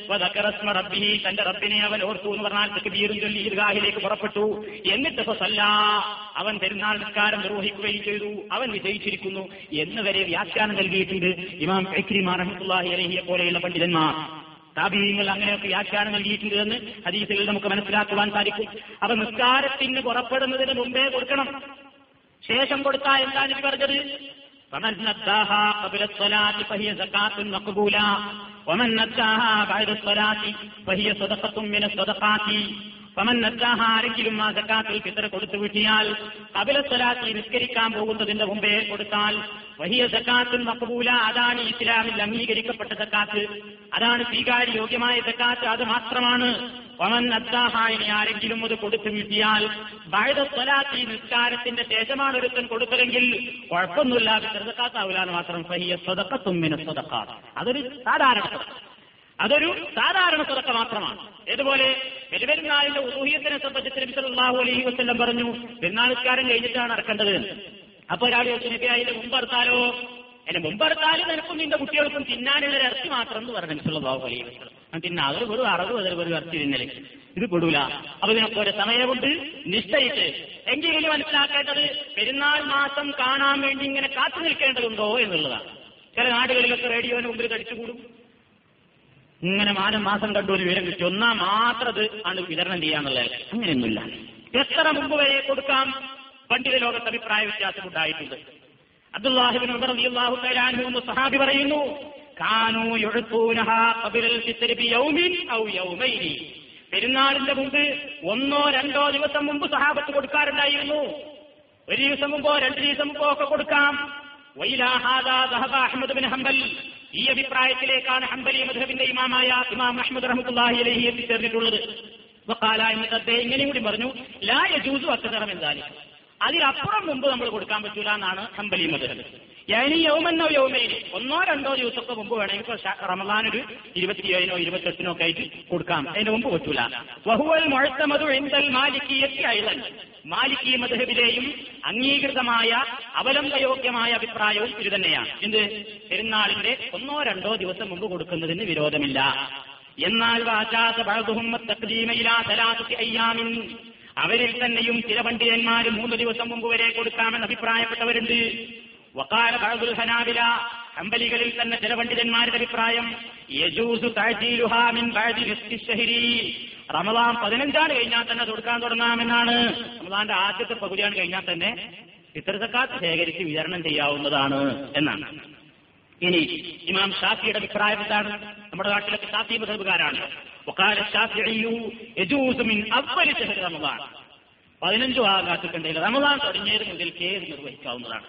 റബ്ബിഹി തന്റെ റബ്ബിനെ അവൻ ഓർത്തു എന്ന് പറഞ്ഞാൽ തക്ബീറും ചൊല്ലി ഈദ്ഗാഹിലേക്ക് പുറപ്പെട്ടു. എന്നിട്ട് അവൻ പെരുന്നാൾ നിസ്കാരം നിർവഹിക്കുകയും ചെയ്തു. അവൻ വിജയിച്ചിരിക്കുന്നു. എന്ന് വരെ വ്യാഖ്യാനം നൽകിയിട്ടുണ്ട് ഇമാം ഇക്രിമ റഹ്മത്തുള്ളാഹി അലഹിയെ പോലെയുള്ള പണ്ഡിതന്മാർ. താപീയങ്ങൾ അങ്ങനെയൊക്കെ വ്യാഖ്യാനം നൽകിയിട്ടുണ്ട് എന്ന് ഹദീസുകൾ നമുക്ക് മനസ്സിലാക്കുവാൻ സാധിക്കും. അപ്പൊ നിസ്കാരത്തിന് പുറപ്പെടുന്നതിന് മുമ്പേ കൊടുക്കണം. ശേഷം കൊടുത്താൽ എന്താണ് പറഞ്ഞത്? فمن نداها قبل الصلاة فهي زكاة مقبولة ومن نداها بعد الصلاة فهي صدقة من الصدقات ഫമൻ നദ്ദാഹ ആരെങ്കിലും ആ സക്കാത്തിൽ ഫിത്തർ കൊടുത്തു വിട്ടിയാൽ കപില സ്വലാത്തി നിസ്കരിക്കാൻ പോകുന്നതിന്റെ മുമ്പേ കൊടുത്താൽ വഹിയ സക്കാത്തുൽ മക്ബൂല അതാണ് ഇസ്ലാമിൽ അംഗീകരിക്കപ്പെട്ട സക്കാത്ത് അതാണ് സ്വീകാര്യോഗ്യമായ സക്കാത്ത് അത് മാത്രമാണ് ഇനി ആരെങ്കിലും അത് കൊടുത്തു കിട്ടിയാൽ ബൈദ സ്വലാത്തി നിസ്കാരത്തിന്റെ ശേഷമാണ് ഒരുത്തൻ കൊടുത്തതെങ്കിൽ കുഴപ്പമൊന്നുമില്ല എന്ന് മാത്രം സഹിയ സ്വതക്കത്തും മിന സ്വതക്കാത്ത്. അതൊരു സാധാരണ അതൊരു സാധാരണ സ്വതക്ക മാത്രമാണ്. ഇതുപോലെ പെരുപെരുന്നാളിന്റെ ഊഹ്യത്തിനെ സംബന്ധിച്ച് നബി സല്ലല്ലാഹു അലൈഹി വസല്ലം പറഞ്ഞു പെരുന്നാൾക്കാരൻ കഴിഞ്ഞിട്ടാണ് ഇറക്കേണ്ടത് അപ്പൊ ഒരാൾ ചോദിച്ചു നബി അതിന്റെ മുമ്പെടുത്താലോ അതിന്റെ മുമ്പെടുത്താൽ നിനക്കും നിന്റെ കുട്ടികൾക്കും തിന്നാനുള്ള ഇറച്ചി മാത്രം എന്ന് പറഞ്ഞു നബി സല്ലല്ലാഹു അലൈഹി വസല്ലം. ഞാൻ അത് ഒരു അറുപത് അതിൽ ഒരു തിന്നൽ ഇത് പെടൂല. അപ്പൊ ഇതിനൊക്കെ ഒരു സമയമുണ്ട്. നിശ്ചയിച്ച് എങ്കിലും മനസ്സിലാക്കേണ്ടത് പെരുന്നാൾ മാസം കാണാൻ വേണ്ടി ഇങ്ങനെ കാത്തു നിൽക്കേണ്ടതുണ്ടോ എന്നുള്ളതാണ്. ചില നാടുകളിലൊക്കെ റേഡിയോന് മുമ്പിൽ കടിച്ചുകൂടും. ഇങ്ങനെ മാനം മാസം കണ്ടു ഒരു വിവരം കിട്ടി. ഒന്നാ മാത്രത് ആണ് വിതരണം ചെയ്യാന്നുള്ളത് അങ്ങനെയൊന്നുമില്ല. എത്ര മുമ്പ് വരെ കൊടുക്കാം? പണ്ഡിത ലോകത്ത് അഭിപ്രായ വ്യത്യാസം ഉണ്ടായിട്ടുണ്ട്. അബ്ദുല്ലാഹിബിൻ സഹാബി പറയുന്നു പെരുന്നാളിന്റെ മുമ്പ് ഒന്നോ രണ്ടോ ദിവസം മുമ്പ് സഹാബത്ത് കൊടുക്കാറുണ്ടായിരുന്നു. ഒരു ദിവസം മുമ്പോ രണ്ട് ദിവസം മുമ്പോ ഒക്കെ കൊടുക്കാം. Ahmad bin Hanbal. ഈ അഭിപ്രായത്തിലേക്കാണ് ഹംബലി മധുബിന്റെ ഇമാമായ ഇമാം അഹമ്മദ് റഹ്മുല്ലാഹി അലഹി എത്തിച്ചേർന്നിട്ടുള്ളത്. ഇങ്ങനെയും കൂടി പറഞ്ഞു ലാ യജൂസു അക്തറം എന്താലും അതിലപ്പുറം മുമ്പ് നമ്മൾ കൊടുക്കാൻ പറ്റൂല എന്നാണ് ഹംബലി മധുഹബ് ഇനി യൗമെന്നോ യൗമേന് ഒന്നോ രണ്ടോ ദിവസമൊക്കെ മുമ്പ് വേണമെങ്കിൽ റമദാൻ ഒരു ഇരുപത്തിയേഴിനോ ഇരുപത്തെട്ടിനോ ഒക്കെ ആയിട്ട് കൊടുക്കാം. അതിന് മുമ്പ് പറ്റൂല. വഹുവൽ മുഴത്തമതു എന്തൽ മാലിക്കിയത്തി അയലൻ മാലിക്കി മധുഹബിലെയും അംഗീകൃതമായ അവലംബയോഗ്യമായ അഭിപ്രായവും ഇത് തന്നെയാണ്. എന്ത്? പെരുന്നാളിന്റെ ഒന്നോ രണ്ടോ ദിവസം മുമ്പ് കൊടുക്കുന്നതിന് വിരോധമില്ല. എന്നാൽ വാചാത ബഅദുഹും തഖ്ദീമയിലാ സലാസത്തി അയ്യാമിൻ. അവരിൽ തന്നെയും ചില പണ്ഡിതന്മാർ മൂന്ന് ദിവസം മുമ്പ് വരെ കൊടുക്കാമെന്ന് അഭിപ്രായപ്പെട്ടവരുണ്ട്. വക്കാല ബഹദുൽ ഹനാബില അമ്പലികളിൽ തന്നെ ചില പണ്ഡിതന്മാരുടെ അഭിപ്രായം യജൂസു റമദാൻ പതിനഞ്ചാണ് കഴിഞ്ഞാൽ തന്നെ കൊടുക്കാൻ തുടങ്ങാമെന്നാണ്. റമദാന്റെ ആദ്യത്തെ പകുതിയാണ് കഴിഞ്ഞാൽ തന്നെ ഇത്തര സക്കാത്ത് ശേഖരിച്ച് വിതരണം ചെയ്യാവുന്നതാണ് എന്നാണ്. ഇനി ഇമാം ഷാഫിയുടെ അഭിപ്രായം എന്താണ്? നമ്മുടെ നാട്ടിലൊക്കെ ഷാഫി മതബുകാരാണ് وقال الشافعي يجوز من أول شهر رمضان പതിനഞ്ചു ആകാത്തുണ്ടെങ്കിൽ റമദാൻ തുടങ്ങിയത് മുതൽക്കേ ഇത് നിർവഹിക്കാവുന്നതാണ്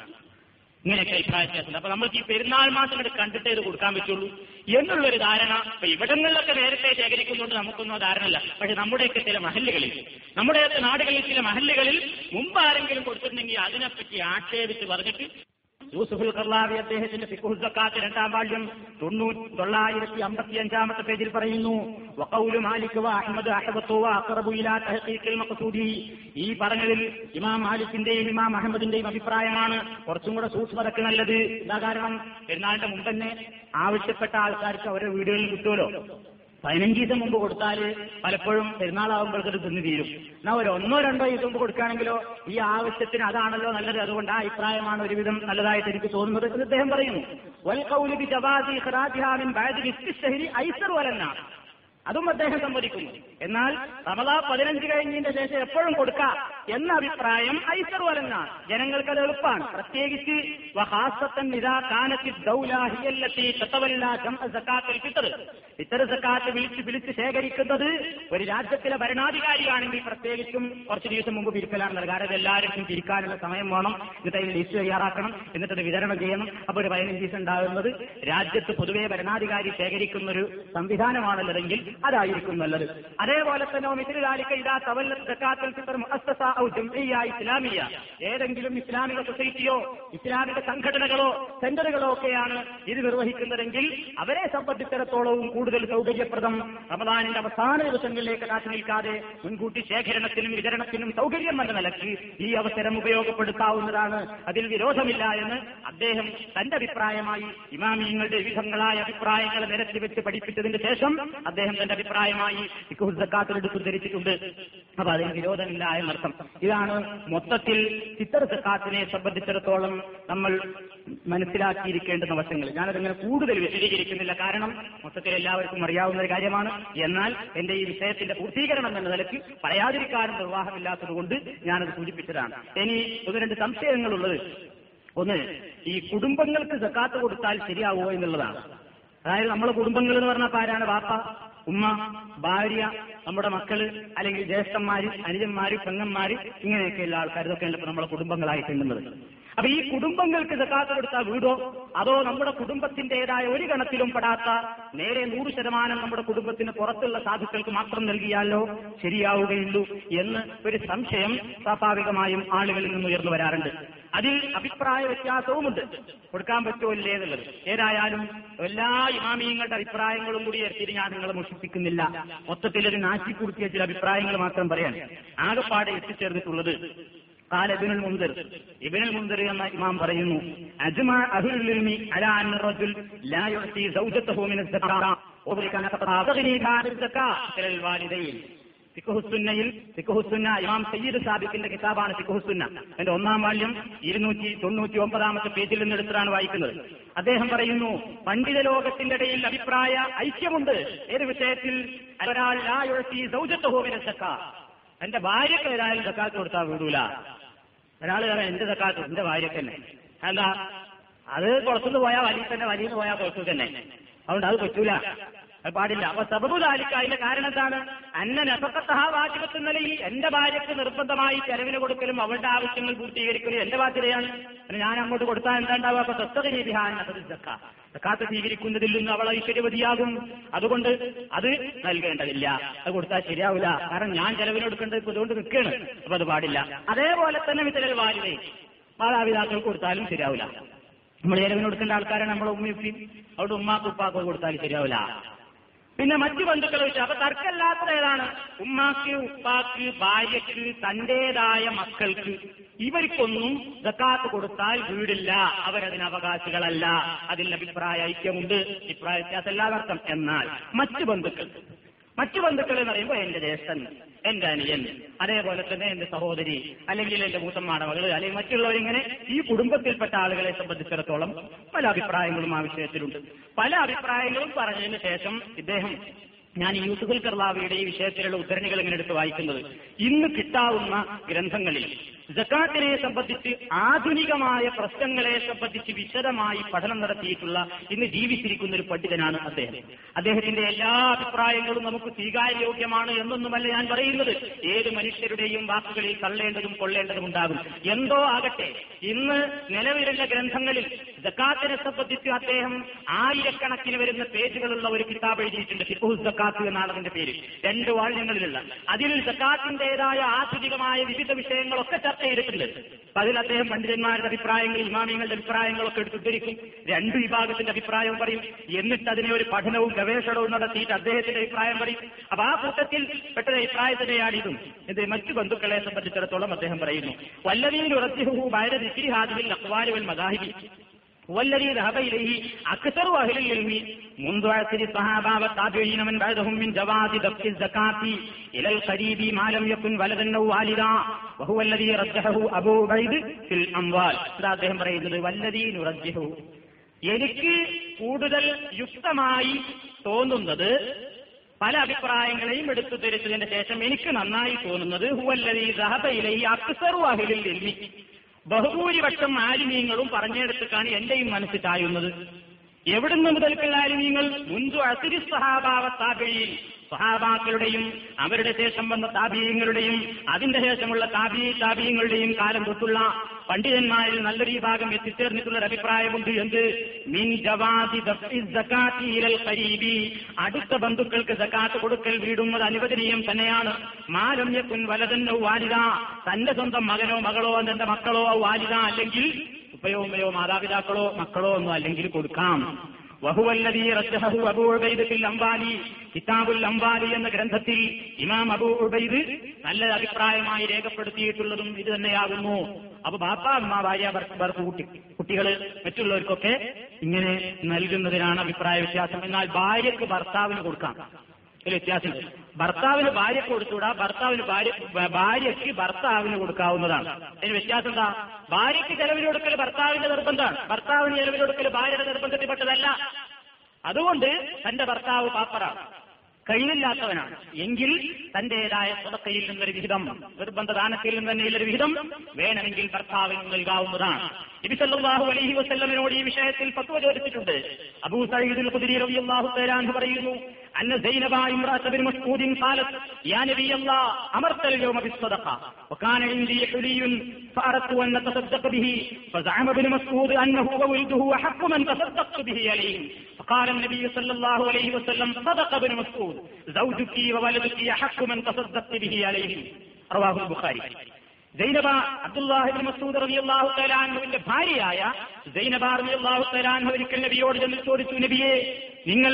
ഇങ്ങനെയൊക്കെ അഭിപ്രായ വ്യത്യാസമുണ്ട് അപ്പൊ നമ്മൾക്ക് ഈ പെരുന്നാൾ മാസം ഇവിടെ കണ്ടിട്ടേ ഇത് കൊടുക്കാൻ പറ്റുള്ളൂ എന്നുള്ളൊരു ധാരണ ഇപ്പൊ ഇവിടങ്ങളിലൊക്കെ നേരത്തെ ശേഖരിക്കുന്നുണ്ട് നമുക്കൊന്നും ധാരണയില്ല പക്ഷെ നമ്മുടെയൊക്കെ ചില മഹല്ലുകളിൽ നമ്മുടെയൊക്കെ നാടുകളിൽ ചില മഹല്ലുകളിൽ മുമ്പ് ആരെങ്കിലും കൊടുത്തിട്ടുണ്ടെങ്കിൽ അതിനെപ്പറ്റി ആക്ഷേപിച്ച് പറഞ്ഞിട്ട് യൂസുഫുൽ കർലാവി അദ്ദേഹത്തിന്റെ ഫിഖുൽ സക്കാത്ത് രണ്ടാം വാള്യം തൊണ്ണൂറ്റി തൊള്ളായിരത്തി അമ്പത്തിയഞ്ചാമത്തെ പേജിൽ പറയുന്നു വഖൗലു മാലിക് വ അഹ്മദ് അഹബത്തു വ അഖറബു ഇലാ ഈ പറഞ്ഞതിൽ ഇമാം മാലിക്കിന്റെയും ഇമാം അഹമ്മദിന്റെയും അഭിപ്രായമാണ് കുറച്ചും കൂടെ സൂക്ഷ്മതക്ക് നല്ലത്. എന്താ കാരണം? പെരുന്നാളിന്റെ മുമ്പ് തന്നെ ആവശ്യപ്പെട്ട ആൾക്കാർക്ക് അവരുടെ വീടുകളിൽ കിട്ടുമല്ലോ. പതിനഞ്ച് ദിവസം മുമ്പ് കൊടുത്താൽ പലപ്പോഴും പെരുന്നാളാകുമ്പോഴത്തേക്ക് തിന്നു തീരും. എന്നാ ഒരു ഒന്നോ രണ്ടോ ദിവസം മുമ്പ് കൊടുക്കുകയാണെങ്കിലോ ഈ ആവശ്യത്തിന് അതാണല്ലോ നല്ലത്. അതുകൊണ്ട് ആ അഭിപ്രായമാണ് ഒരുവിധം നല്ലതായിട്ട് എനിക്ക് തോന്നുന്നത് എന്ന് അദ്ദേഹം പറയുന്നു. അതും അദ്ദേഹം സമ്മതിക്കുന്നു. എന്നാൽ റമദാ പതിനഞ്ച് കഴിഞ്ഞതിന്റെ ശേഷം എപ്പോഴും കൊടുക്കാം എന്ന അഭിപ്രായം ഐസർ വലന്നാണ് ജനങ്ങൾക്ക് അത് എളുപ്പമാണ്. പ്രത്യേകിച്ച് വഹാസത്തൻ ഇതാ കാനത്തി ദൗലാഹിയല്ലത്തി തത്തവല്ല സക്കാത്തിൽ ഫിത്തർ ഫിത്തർ സക്കാത്ത് വിളിച്ച് വിളിച്ച് ശേഖരിക്കുന്നത് ഒരു രാജ്യത്തിലെ ഭരണാധികാരിയാണെങ്കിൽ പ്രത്യേകിച്ചും കുറച്ച് ദിവസം മുമ്പ് പിരിക്കലാണ് കാരണം എല്ലാവർക്കും പിരിക്കാനുള്ള സമയം വേണം. എന്നിട്ട് അതിന് ലിസ്റ്റ് തയ്യാറാക്കണം. എന്നിട്ട് വിതരണം ചെയ്യണം. അപ്പോൾ ഒരു പതിനഞ്ച് ദിവസം ഉണ്ടാകുന്നത് രാജ്യത്ത് പൊതുവെ ഭരണാധികാരി ശേഖരിക്കുന്ന ഒരു സംവിധാനമാണല്ലതെങ്കിൽ അതായിരിക്കും നല്ലത്. അതേപോലെ തന്നെ ഇസ്ലാമിയ ഏതെങ്കിലും ഇസ്ലാമിക സൊസൈറ്റിയോ ഇസ്ലാമിക സംഘടനകളോ സെന്ററുകളോ ഒക്കെയാണ് ഇത് നിർവഹിക്കുന്നതെങ്കിൽ അവരെ സംബന്ധിച്ചിടത്തോളവും കൂടുതൽ സൗകര്യപ്രദം. റമദാനിന്റെ അവസാന ദിവസങ്ങളിലേക്ക് കാത്തു നിൽക്കാതെ മുൻകൂട്ടി ശേഖരണത്തിനും വിതരണത്തിനും സൗകര്യം എന്ന നിലയ്ക്ക് ഈ അവസരം ഉപയോഗപ്പെടുത്താവുന്നതാണ്. അതിൽ വിരോധമില്ല എന്ന് അദ്ദേഹം തന്റെ അഭിപ്രായമായി ഇമാമിയങ്ങളുടെ വിവിധങ്ങളായ അഭിപ്രായങ്ങൾ നിരത്തി വെച്ച് പഠിപ്പിച്ചതിന് ശേഷം അദ്ദേഹം തന്റെ അഭിപ്രായമായി സക്കാത്തിലെടുത്ത് ധരിച്ചിട്ടുണ്ട് അപ്പൊ അതിന് വിരോധമില്ല എന്നർത്ഥം ഇതാണ് മൊത്തത്തിൽ ചിത്ര സക്കാത്തിനെ സംബന്ധിച്ചിടത്തോളം നമ്മൾ മനസ്സിലാക്കിയിരിക്കേണ്ടുന്ന വശങ്ങൾ. ഞാനതിങ്ങനെ കൂടുതൽ വിശദീകരിക്കുന്നില്ല. കാരണം മൊത്തത്തിൽ എല്ലാവർക്കും അറിയാവുന്ന ഒരു കാര്യമാണ്. എന്നാൽ എന്റെ ഈ വിഷയത്തിന്റെ പൂർത്തീകരണം എന്ന നിലയ്ക്ക് പറയാതിരിക്കാനും നിർവാഹമില്ലാത്തതുകൊണ്ട് ഞാനത് സൂചിപ്പിച്ചതാണ്. ഇനി ഒന്ന് രണ്ട് സംശയങ്ങളുള്ളത്. ഒന്ന് ഈ കുടുംബങ്ങൾക്ക് സക്കാത്ത് കൊടുത്താൽ ശരിയാവുമോ എന്നുള്ളതാണ്. അതായത് നമ്മളെ കുടുംബങ്ങൾ എന്ന് പറഞ്ഞാൽ ആരാണ്? വാപ്പ. ഉമ്മ ഭാര്യ നമ്മുടെ മക്കൾ അല്ലെങ്കിൽ ജ്യേഷ്ഠന്മാര് അനുജന്മാര് പെങ്ങന്മാര് ഇങ്ങനെയൊക്കെയുള്ള ആൾക്കാർ ഇതൊക്കെയാണ് ഇപ്പൊ നമ്മളെ കുടുംബങ്ങളായിട്ടുള്ളത് അപ്പൊ ഈ കുടുംബങ്ങൾക്ക് സക്കാത്ത് കൊടുത്ത വീടോ? അതോ നമ്മുടെ കുടുംബത്തിന്റേതായ ഒരു ഗണത്തിലും പെടാത്ത നേരെ നൂറ് ശതമാനം നമ്മുടെ കുടുംബത്തിന് പുറത്തുള്ള സാധുക്കൾക്ക് മാത്രം നൽകിയാലോ? ശരിയാവുകയുള്ളൂ എന്ന് ഒരു സംശയം സ്വാഭാവികമായും ആളുകളിൽ നിന്ന് ഉയർന്നു വരാറുണ്ട്. അതിൽ അഭിപ്രായ വ്യത്യാസവുമുണ്ട്. കൊടുക്കാൻ പറ്റുമോ ഇല്ലേ എന്നുള്ളത്. ഏതായാലും എല്ലാ ഇമാമിയങ്ങളുടെ അഭിപ്രായങ്ങളും കൂടി എത്തിയിട്ട് ഞാൻ നിങ്ങളെ മോഷിപ്പിക്കുന്നില്ല മൊത്തത്തിൽ ഒരു നാശിക്കുടുക്കിയ ചില അഭിപ്രായങ്ങൾ മാത്രം പറയാൻ ആകെപ്പാടെ എത്തിച്ചേർന്നിട്ടുള്ളത് قال ابن المنذر. ابن എന്ന ഇമാം പറയുന്നു അജ്മാ അഹ്ലുൽ ഇൽമി അൻ റജുൽ ലാ സൗജതഹു ഇമാം സയ്യിദ് സാബിഖിന്റെ കിതാബാണ് സിഖുഹുസുന്ന എന്റെ ഒന്നാം വാല്യം ഇരുന്നൂറ്റി തൊണ്ണൂറ്റി ഒമ്പതാമത്തെ പേജിൽ നിന്ന് എടുത്തിട്ടാണ് വായിക്കുന്നത്. അദ്ദേഹം പറയുന്നു പണ്ഡിത ലോകത്തിന്റെ ഇടയിൽ അഭിപ്രായ ഐക്യമുണ്ട്. ഏത് വിഷയത്തിൽ? ഒരാൾ എന്റെ ഭാര്യക്ക് ഏതായാലും സക്കാത്ത് കൊടുത്താൽ വിടൂല. ഒരാൾ പറയാം എന്റെ സക്കാത്ത് എന്റെ ഭാര്യക്ക് തന്നെ. എന്താ അത് പുറത്തുനിന്ന് പോയാൽ വലിയ തന്നെ വലിയ പോയാൽ പുറത്തു തന്നെ. അതുകൊണ്ട് അത് പറ്റൂല. അത് പാടില്ല. അപ്പൊ സബബു താലിക്ക അതിന്റെ കാരണം എന്താണ്? അന്ന നഫക്കത്തഹ വാജിബത്ത് നിലയിൽ എന്റെ ഭാര്യക്ക് നിർബന്ധമായി ചെലവിന് കൊടുക്കലും അവളുടെ ആവശ്യങ്ങൾ പൂർത്തീകരിക്കലും എന്റെ ബാധ്യതയാണ്. ഞാൻ അങ്ങോട്ട് കൊടുത്താൽ എന്താ ഉണ്ടാവുക അപ്പൊ സക്കാത്ത് സ്വീകരിക്കുന്നതിൽ നിന്ന് അവൾ ഐശ്വര്യവതിയാകും. അതുകൊണ്ട് അത് നൽകേണ്ടതില്ല. അത് കൊടുത്താൽ ശരിയാവില്ല. കാരണം ഞാൻ ചെലവിന് കൊടുക്കേണ്ടത് ഇതുകൊണ്ട് നിൽക്കുകയാണ്. അപ്പൊ അത് പാടില്ല. അതേപോലെ തന്നെ വിത്തലൽ വാലിതേ മാതാപിതാക്കൾ കൊടുത്താലും ശരിയാവില്ല. നമ്മൾ ചെലവിന് കൊടുക്കേണ്ട ആൾക്കാരാണ് നമ്മളെ ഉമ്മയും അവിടെ ഉമ്മാക്ക് ഉപ്പാക്ക് കൊടുത്താലും ശരിയാവില്ല. പിന്നെ മറ്റു ബന്ധുക്കളെ ചോദിച്ചു അപ്പൊ തർക്കമില്ലാത്ത ഏതാണ്? ഉമ്മാക്ക് ഉപ്പാക്ക് ഭാര്യക്ക് തന്റേതായ മക്കൾക്ക് ഇവർക്കൊന്നും ജക്കാത്ത് കൊടുത്താൽ വീടില്ല. അവരതിന് അവകാശികളല്ല. അതിൽ അഭിപ്രായ ഐക്യമുണ്ട്. അഭിപ്രായ വ്യത്യാസം എല്ലാവർക്കും. എന്നാൽ മറ്റു ബന്ധുക്കൾ മറ്റു ബന്ധുക്കൾ എന്ന് പറയുമ്പോൾ എന്റെ എന്റെ അനിയൻ അതേപോലെ തന്നെ എന്റെ സഹോദരി അല്ലെങ്കിൽ എന്റെ മൂത്തമ്മാടെ മകൾ അല്ലെങ്കിൽ മറ്റുള്ളവരിങ്ങനെ ഈ കുടുംബത്തിൽപ്പെട്ട ആളുകളെ സംബന്ധിച്ചിടത്തോളം പല അഭിപ്രായങ്ങളും ആ വിഷയത്തിലുണ്ട്. പല അഭിപ്രായങ്ങളും പറഞ്ഞതിന് ശേഷം ഇദ്ദേഹം ഞാൻ യൂസുഫുൽ കർലാവിയുടെ ഈ വിഷയത്തിലുള്ള ഉദ്ധരണികൾ ഇങ്ങനെ എടുത്ത് വായിക്കുന്നത്. ഇന്ന് കിട്ടാവുന്ന ഗ്രന്ഥങ്ങളിൽ ജക്കാത്തിനെ സംബന്ധിച്ച് ആധുനികമായ പ്രശ്നങ്ങളെ സംബന്ധിച്ച് വിശദമായി പഠനം നടത്തിയിട്ടുള്ള ഇന്ന് ജീവിച്ചിരിക്കുന്ന ഒരു പണ്ഡിതനാണ് അദ്ദേഹം. അദ്ദേഹത്തിന്റെ എല്ലാ അഭിപ്രായങ്ങളും നമുക്ക് സ്വീകാര്യോഗ്യമാണ് എന്നൊന്നുമല്ല ഞാൻ പറയുന്നത്. ഏത് മനുഷ്യരുടെയും വാക്കുകളിൽ തള്ളേണ്ടതും കൊള്ളേണ്ടതും ഉണ്ടാകും. എന്തോ ആകട്ടെ ഇന്ന് നിലവിലുള്ള ഗ്രന്ഥങ്ങളിൽ ജക്കാത്തിനെ സംബന്ധിച്ച് അദ്ദേഹം ആയിരക്കണക്കിന് വരുന്ന പേജുകളുള്ള ഒരു കിതാബ് എഴുതിയിട്ടുണ്ട്. ഫിഖുഹ് ജക്കാത്ത് എന്നാണ് അതിന്റെ പേര്. രണ്ട് വാള്യങ്ങളിലുള്ള. അതിൽ ജക്കാത്തിന്റേതായ ആധുനികമായ വിവിധ വിഷയങ്ങളൊക്കെ ചർച്ച ചെയ്തിട്ടുണ്ട് അതിൽ അദ്ദേഹം പണ്ഡിതന്മാരുടെ അഭിപ്രായങ്ങൾ ഇമാമിയങ്ങളുടെ അഭിപ്രായങ്ങളൊക്കെ എടുത്തുദ്ധരിക്കും രണ്ടു വിഭാഗത്തിന്റെ അഭിപ്രായവും പറയും. എന്നിട്ട് അതിനെ ഒരു പഠനവും ഗവേഷണവും നടത്തിയിട്ട് അദ്ദേഹത്തിന്റെ അഭിപ്രായം പറയും. അപ്പൊ ആ കൂട്ടത്തിൽ പെട്ട അഭിപ്രായത്തിനെയാണ് ഇതും. ഇത് മറ്റു ബന്ധുക്കളെ സംബന്ധിച്ചിടത്തോളം അദ്ദേഹം പറയുന്നു. വല്ലവീൻ ഉറത്തിഹു ബയര ദിക്രി ഹാദിൽ അക്വാലുവൽ മദാഹിബി. والذي ذهب إليه أكثر أهل العلم منذ عصر الصحابة والتابعين من بعدهم من جواز دفع الزكاة إلى القريب ما لم يكن ولدا أو والدا وهو الذي رجحه أبو عبيد في الأموال ഇതാ അദ്ദേഹം പറയുന്നത് വല്ലതീ നുറജ്ജഹു എനിക്ക് കൂടുതൽ യുക്തമായി തോന്നുന്നത് പല അഭിപ്രായങ്ങളെയും എടുത്തു തിരിച്ചതിന് ശേഷം എനിക്ക് നന്നായി തോന്നുന്നത് ഹുവല്ലതീ സഹബയിലെ അക്സറു അഹിലിൽ എൽമി ബഹുഭൂരിപക്ഷം ആലിമീങ്ങളും പറഞ്ഞെടുത്തിട്ടാണ് എന്റെയും മനസ്സിൽ ചായുന്നത്. എവിടുന്ന് മുതൽക്കുള്ള ആലിമീങ്ങൾ? മുൻപ് അസിരി സഹാബാവ താപിയിൽ സഹാബാക്കളുടെയും അവരുടെ ശേഷം വന്ന താപീയങ്ങളുടെയും അതിന്റെ ശേഷമുള്ള താപീ താപീയങ്ങളുടെയും കാലം തൊട്ടുള്ള പണ്ഡിതന്മാരിൽ നല്ലൊരു ഭാഗം എത്തിച്ചേർന്നിട്ടുള്ള അഭിപ്രായമുണ്ട് എന്ത്? മിൻ ജവാദി ഖരീബി. അടുത്ത ബന്ധുക്കൾക്ക് സക്കാത്ത് കൊടുക്കൽ വീടുന്നത് അനുവദനീയം തന്നെയാണ്. മാരമ്യക്കുൻ യക്കുൻ വലതന്നോ വാലിത തന്റെ സ്വന്തം മകനോ മകളോ തന്റെ മക്കളോ വാലിത അല്ലെങ്കിൽ ഉപ്പയോ ഉമ്മയോ മാതാപിതാക്കളോ മക്കളോ ഒന്നും അല്ലെങ്കിൽ കൊടുക്കാം. അബൂ അംബാലി കിതാബുൽ അംബാലി എന്ന ഗ്രന്ഥത്തിൽ ഇമാം അബൂ ഉബൈദ് നല്ല അഭിപ്രായമായി രേഖപ്പെടുത്തിയിട്ടുള്ളതും ഇത് തന്നെയാകുന്നു. അപ്പൊ ബാപ്പ അമ്മ ഭാര്യ കുട്ടി കുട്ടികൾ മറ്റുള്ളവർക്കൊക്കെ ഇങ്ങനെ നൽകുന്നതിനാണ് അഭിപ്രായ വ്യത്യാസം. എന്നാൽ ഭാര്യക്ക് ഭർത്താവിന് കൊടുക്കാം. ഒരു വ്യത്യാസമുണ്ട്. ഭർത്താവിന് ഭാര്യ കൊടുത്തുകൂടാ ഭർത്താവിന് ഭാര്യ ഭാര്യയ്ക്ക് ഭർത്താവിന് കൊടുക്കാവുന്നതാണ്. അതിന് വ്യത്യാസം എന്താ? ഭാര്യയ്ക്ക് കൊടുക്കൽ ഭർത്താവിന്റെ നിർബന്ധമാണ്. ഭർത്താവിന് കൊടുക്കൽ ഭാര്യയുടെ നിർബന്ധത്തിൽപ്പെട്ടതല്ല. അതുകൊണ്ട് തന്റെ ഭർത്താവ് പാപ്പറാണ്. കഴിവില്ലാത്തവനാണ്. എങ്കിൽ തന്റേതായ സ്വതക്കയിൽ നിന്നൊരു വിഹിതം നിർബന്ധ ദാനത്തിൽ നിന്ന് തന്നെ ഒരു വിഹിതം വേണമെങ്കിൽ ഭർത്താവിന് നൽകാവുന്നതാണ്. നബിസല്ലാഹു അലൈഹി വസ്ല്ലമിനോട് ഈ വിഷയത്തിൽ പത്വ ചോദിച്ചിട്ടുണ്ട്. അബൂ സയ്യിദുൽ ഖുദരി റബിയാഹു തേരാൻ പറയുന്നു അന്ന സൈനബ ഇംറഅത്ത് ബിൻ മസ്ഊദ് ഖാലത് യാ നബി അല്ലാഹ് അമർത اليوم بالصدقه وكان عندي حلي فاردت ان نتصدق به فزعم ابن مسعود انه وولده احق من تصدقت به عليهم فقال النبي صلى الله عليه وسلم صدق ابن مسعود زوجك وولدك احق من تصدقت به عليهم رواه البخاري സൈനബ അബ്ദുല്ലാഹിബിൻ മസൂദ് റളിയല്ലാഹു തആല അൻഹുവിന്റെ ഭാര്യയായ സൈനബ റളിയല്ലാഹു തആല അൻഹു ഒരിക്കൽ നബിയോട് ചെന്ന് ചോദിച്ചു നബിയെ നിങ്ങൾ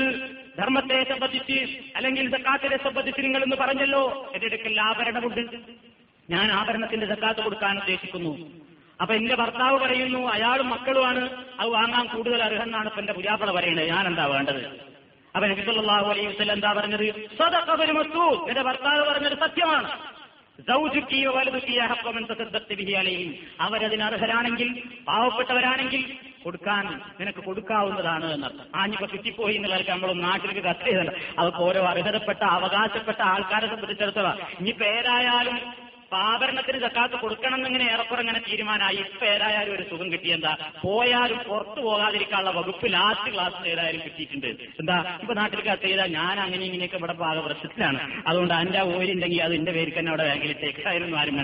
ധർമ്മത്തെ സംബന്ധിച്ച് അല്ലെങ്കിൽ സക്കാത്തിനെ സംബന്ധിച്ച് നിങ്ങൾ എന്ന് പറഞ്ഞല്ലോ. എന്റെ അടുക്കൽ ആഭരണമുണ്ട്. ഞാൻ ആഭരണത്തിന്റെ സക്കാത്ത് കൊടുക്കാൻ ഉദ്ദേശിക്കുന്നു. അപ്പൊ എന്റെ ഭർത്താവ് പറയുന്നു അയാളും മക്കളുമാണ് അത് വാങ്ങാൻ കൂടുതൽ അർഹനാണ് ഇപ്പൊ എന്റെ പുരാപ്പള പറയുന്നത്. ഞാൻ എന്താ വേണ്ടത്? അപ്പൊ നബി സല്ലല്ലാഹു അലൈഹി വസ്ലം എന്താ പറഞ്ഞത്? മസ്ഊദ് എന്റെ ഭർത്താവ് പറഞ്ഞത് സത്യമാണ്. അവരതിന് അർഹരാണെങ്കിൽ പാവപ്പെട്ടവരാണെങ്കിൽ കൊടുക്കാൻ നിനക്ക് കൊടുക്കാവുന്നതാണ് എന്നർത്ഥം. ആഞ്ഞിപ്പോ ചുറ്റിപ്പോയി എന്നുള്ളവർക്ക് നമ്മൾ നാട്ടിലേക്ക് കത്ത് അതൊക്കെ ഓരോ അർഹതപ്പെട്ട അവകാശപ്പെട്ട ആൾക്കാരെ സംബന്ധിച്ചിടത്തോളം ഇനിയിപ്പോ ഏതായാലും ആഭരണത്തിന് സക്കാത്ത് കൊടുക്കണം എന്നിങ്ങനെ ഏറെക്കുറെ അങ്ങനെ തീരുമാനമായി. ഇപ്പൊ ഏതായാലും ഒരു സുഖം കിട്ടിയെന്താ പോയാലും പുറത്തു പോകാതിരിക്കാനുള്ള വകുപ്പ് ലാസ്റ്റ് ക്ലാസ് ഏതായാലും കിട്ടിയിട്ടുണ്ട്. എന്താ? ഇപ്പൊ നാട്ടിലേക്ക് ചെയ്താൽ ഞാൻ അങ്ങനെ ഇങ്ങനെയൊക്കെ ഇവിടെ പാകപ്രശ്നത്തിലാണ് അതുകൊണ്ട് അതിന്റെ ഓരുണ്ടെങ്കിൽ അത് എന്റെ പേര് തന്നെ അവിടെ ബാങ്കിലിട്ടേക്ക്. അതിനൊന്നും ആരും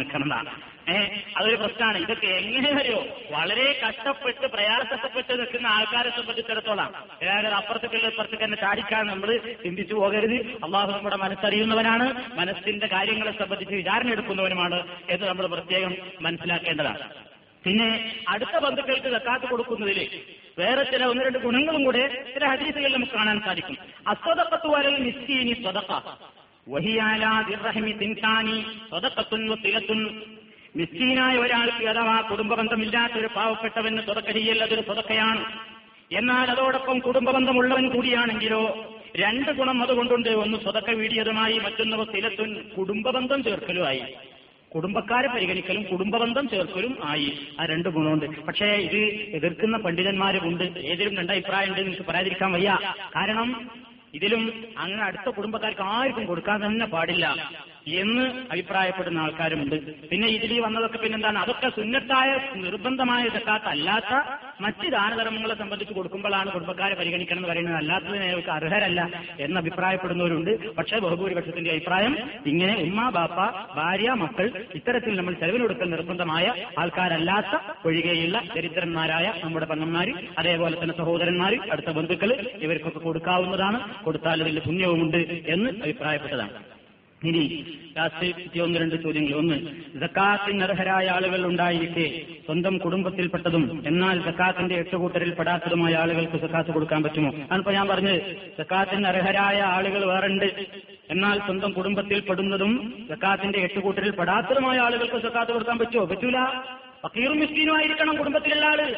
ഏഹ് അതൊരു പ്രശ്നമാണ്. ഇതൊക്കെ എങ്ങനെ വരെയോ വളരെ കഷ്ടപ്പെട്ട് പ്രയാസപ്പെട്ട് നിൽക്കുന്ന ആൾക്കാരെ സംബന്ധിച്ചിടത്തോളം. ഏതായാലും അപ്പുറത്തേക്കുള്ള ഇപ്പുറത്തേക്ക് തന്നെ ചാടിക്കാൻ നമ്മൾ ചിന്തിച്ചു പോകരുത്. അള്ളാഹു നമ്മുടെ മനസ്സറിയുന്നവനാണ്. മനസ്സിന്റെ കാര്യങ്ങളെ സംബന്ധിച്ച് വിചാരണ എടുക്കുന്നവനുമാണ് എന്ന് നമ്മൾ പ്രത്യേകം മനസ്സിലാക്കേണ്ടതാണ്. പിന്നെ അടുത്ത ബന്ധുക്കൾക്ക് സക്കാത്ത് കൊടുക്കുന്നതിൽ വേറെ ചില ഒന്ന് രണ്ട് ഗുണങ്ങളും കൂടെ ചില ഹദീസുകളിൽ നമുക്ക് കാണാൻ സാധിക്കും. അസ്വതക്കത്ത് വരൽ നിസ്തീനി സ്വതക്ക വഹിയാലാ ദിർഹമി തിൻകാനി സ്വതക്കത്തുൻ വസിലത്തുൻ മിസ്കീനായ ഒരാൾക്ക് അഥവാ കുടുംബബന്ധമില്ലാത്ത ഒരു പാവപ്പെട്ടവന് സ്വതക്ക ചെയ്യല്ലതൊരു അതൊരു സ്വതക്കയാണ്. എന്നാൽ അതോടൊപ്പം കുടുംബബന്ധമുള്ളവൻ കൂടിയാണെങ്കിലോ രണ്ട് ഗുണം അതുകൊണ്ടുണ്ട്. ഒന്ന് സ്വതക്ക വീടിയതുമായി മറ്റൊന്ന് സ്ഥിരത്തുൻ കുടുംബബന്ധം ചേർക്കലുമായി കുടുംബക്കാരെ പരിഗണിക്കലും കുടുംബബന്ധം ചേർക്കലും ആയി. ആ രണ്ട് ഗുണമുണ്ട്. പക്ഷേ ഇത് എതിർക്കുന്ന പണ്ഡിതന്മാരുമുണ്ട്. ഏതിലും രണ്ടഭിപ്രായം ഉണ്ട് നിങ്ങൾക്ക് പറയാതിരിക്കാൻ വയ്യ. കാരണം ഇതിലും അങ്ങനെ അടുത്ത കുടുംബക്കാർക്ക് ആർക്കും കൊടുക്കാൻ തന്നെ പാടില്ല. എന്ന് അഭിപ്രായപ്പെടുന്ന ആൾക്കാരുമുണ്ട്. പിന്നെ ഇതിൽ വന്നതൊക്കെ പിന്നെന്താണ്? അതൊക്കെ സുന്നത്തായ നിർബന്ധമായ സക്കാത്ത് അല്ലാത്ത മറ്റ് ദാനധർമ്മങ്ങളെ സംബന്ധിച്ച് കൊടുക്കുമ്പോഴാണ് കുടുംബക്കാരെ പരിഗണിക്കണം എന്ന് പറയുന്നത്. അല്ലാത്തതിന് അവർക്ക് അർഹരല്ല എന്ന് അഭിപ്രായപ്പെടുന്നവരുണ്ട്. പക്ഷേ ബഹുഭൂരിപക്ഷത്തിന്റെ അഭിപ്രായം ഇങ്ങനെ ഉമ്മ ബാപ്പ ഭാര്യ മക്കൾ ഇത്തരത്തിൽ നമ്മൾ ചെലവിനൊടുക്കൽ നിർബന്ധമായ ആൾക്കാരല്ലാത്ത ഒഴികെയുള്ള ദരിദ്രന്മാരായ നമ്മുടെ പെങ്ങന്മാർ അതേപോലെ തന്നെ സഹോദരന്മാർ അടുത്ത ബന്ധുക്കൾ ഇവർക്കൊക്കെ കൊടുക്കാവുന്നതാണ്. കൊടുത്താൽ അതിൽ പുണ്യവുമുണ്ട് എന്ന് അഭിപ്രായപ്പെട്ടതാണ്. ഇനി ലാസ്റ്റ് ഒന്ന് രണ്ട് ചോദ്യങ്ങൾ. ഒന്ന് ജക്കാത്തിന് അർഹരായ ആളുകൾ ഉണ്ടായിരിക്കെ സ്വന്തം കുടുംബത്തിൽപ്പെട്ടതും എന്നാൽ ജക്കാത്തിന്റെ എട്ട് കൂട്ടരിൽ പെടാത്തതുമായ ആളുകൾക്ക് സക്കാത്ത് കൊടുക്കാൻ പറ്റുമോ? അതിപ്പോ ഞാൻ പറഞ്ഞത് ജക്കാത്തിന് അർഹരായ ആളുകൾ വേറുണ്ട്. എന്നാൽ സ്വന്തം കുടുംബത്തിൽ പെടുന്നതും സക്കാത്തിന്റെ എട്ട് കൂട്ടരിൽ പെടാത്തതുമായ ആളുകൾക്ക് സക്കാത്ത് കൊടുക്കാൻ പറ്റുമോ? പറ്റൂല. ഫക്കീറും മിസ്കീനും ആയിരിക്കണം കുടുംബത്തിലുള്ള ആൾ.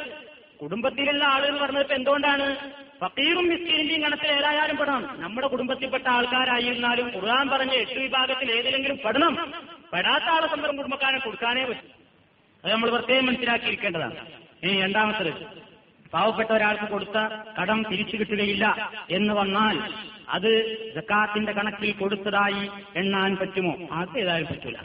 കുടുംബത്തിലുള്ള ആൾ എന്ന് പറഞ്ഞപ്പോ എന്തുകൊണ്ടാണ്? ഫക്കീറും മിസ്കീനിന്റെയും ഗണത്തിൽ ഏതായാലും പെടണം. നമ്മുടെ കുടുംബത്തിൽപ്പെട്ട ആൾക്കാരായിരുന്നാലും ഖുർആൻ പറഞ്ഞ എട്ട് വിഭാഗത്തിൽ ഏതെങ്കിലും പെടണം. പെടാത്ത ആളെ സ്വന്തം കുടുംബക്കാരനെ കൊടുക്കാനേ പറ്റും. അത് നമ്മൾ പ്രത്യേകം മനസ്സിലാക്കിയിരിക്കേണ്ടതാണ്. ഇനി രണ്ടാമത്തത് പാവപ്പെട്ട ഒരാൾക്ക് കൊടുത്ത കടം തിരിച്ചു കിട്ടുകയില്ല എന്ന് വന്നാൽ അത് ജക്കാത്തിന്റെ കണക്കിൽ കൊടുത്തതായി എണ്ണാൻ പറ്റുമോ? അത് ഏതായാലും പറ്റൂല.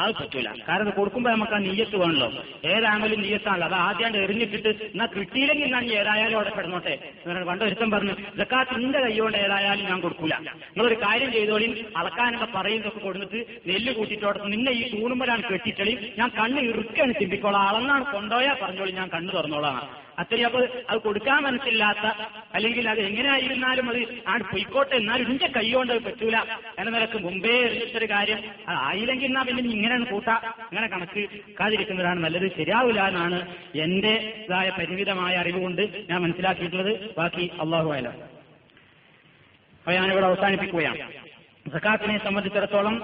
അത് പറ്റൂല. കാരണം കൊടുക്കുമ്പോ നമുക്ക് ആ നീയത്ത് വേണല്ലോ. ഏതാണെങ്കിലും നീയത്താണല്ലോ. അത് ആദ്യം എറിഞ്ഞിട്ടിട്ട് എന്നാ കിട്ടിയില്ലെങ്കിൽ ഞാൻ ഏതായാലും അവിടെ കിടന്നോട്ടെ? പണ്ട് ഒരുത്തം പറഞ്ഞു ജക്കാത്ത് നിന്റെ കൈകൊണ്ട് ഏതായാലും ഞാൻ കൊടുക്കൂല. നിങ്ങളൊരു കാര്യം ചെയ്തോളി. അളക്കാനൊക്കെ പറയുന്നതൊക്കെ കൊടുത്തിട്ട് നെല്ല് കൂട്ടിട്ടോടത്ത് നിന്നെ ഈ തൂണുമ്പോഴാണ് കെട്ടിച്ചളി ഞാൻ കണ്ണ് ഇറുക്കാണ് ചിന്തിക്കോളാം. അളന്നാണ് കൊണ്ടോയാ പറഞ്ഞോളി. ഞാൻ കണ്ണ് തുറന്നോളാം. അത്രയും അപ്പൊ അത് കൊടുക്കാൻ മനസ്സില്ലാത്ത അല്ലെങ്കിൽ അത് എങ്ങനെയായിരുന്നാലും അത് ആ പൊയ്ക്കോട്ടെ എന്നാലും ഇതിന്റെ കൈകൊണ്ട് അത് പറ്റൂല എന്ന നിലയ്ക്ക് മുമ്പേ എറിഞ്ഞിട്ടൊരു കാര്യം അത് ആയില്ലെങ്കിൽ എന്നാ പിന്നെ ഇങ്ങനെ കൂട്ടാ ഇങ്ങനെ കണക്ക് കാതിരിക്കുന്നതാണ് നല്ലത് ശരിയാവില്ല എന്നാണ് എന്റെ ഇതായ പരിമിതമായ അറിവുകൊണ്ട് ഞാൻ മനസ്സിലാക്കിയിട്ടുള്ളത്. ബാക്കി അള്ളാഹു അല്ല അപ്പൊ ഞാനിവിടെ അവസാനിപ്പിക്കുകയാണ്. സക്കാത്തിനെ സംബന്ധിച്ചിടത്തോളം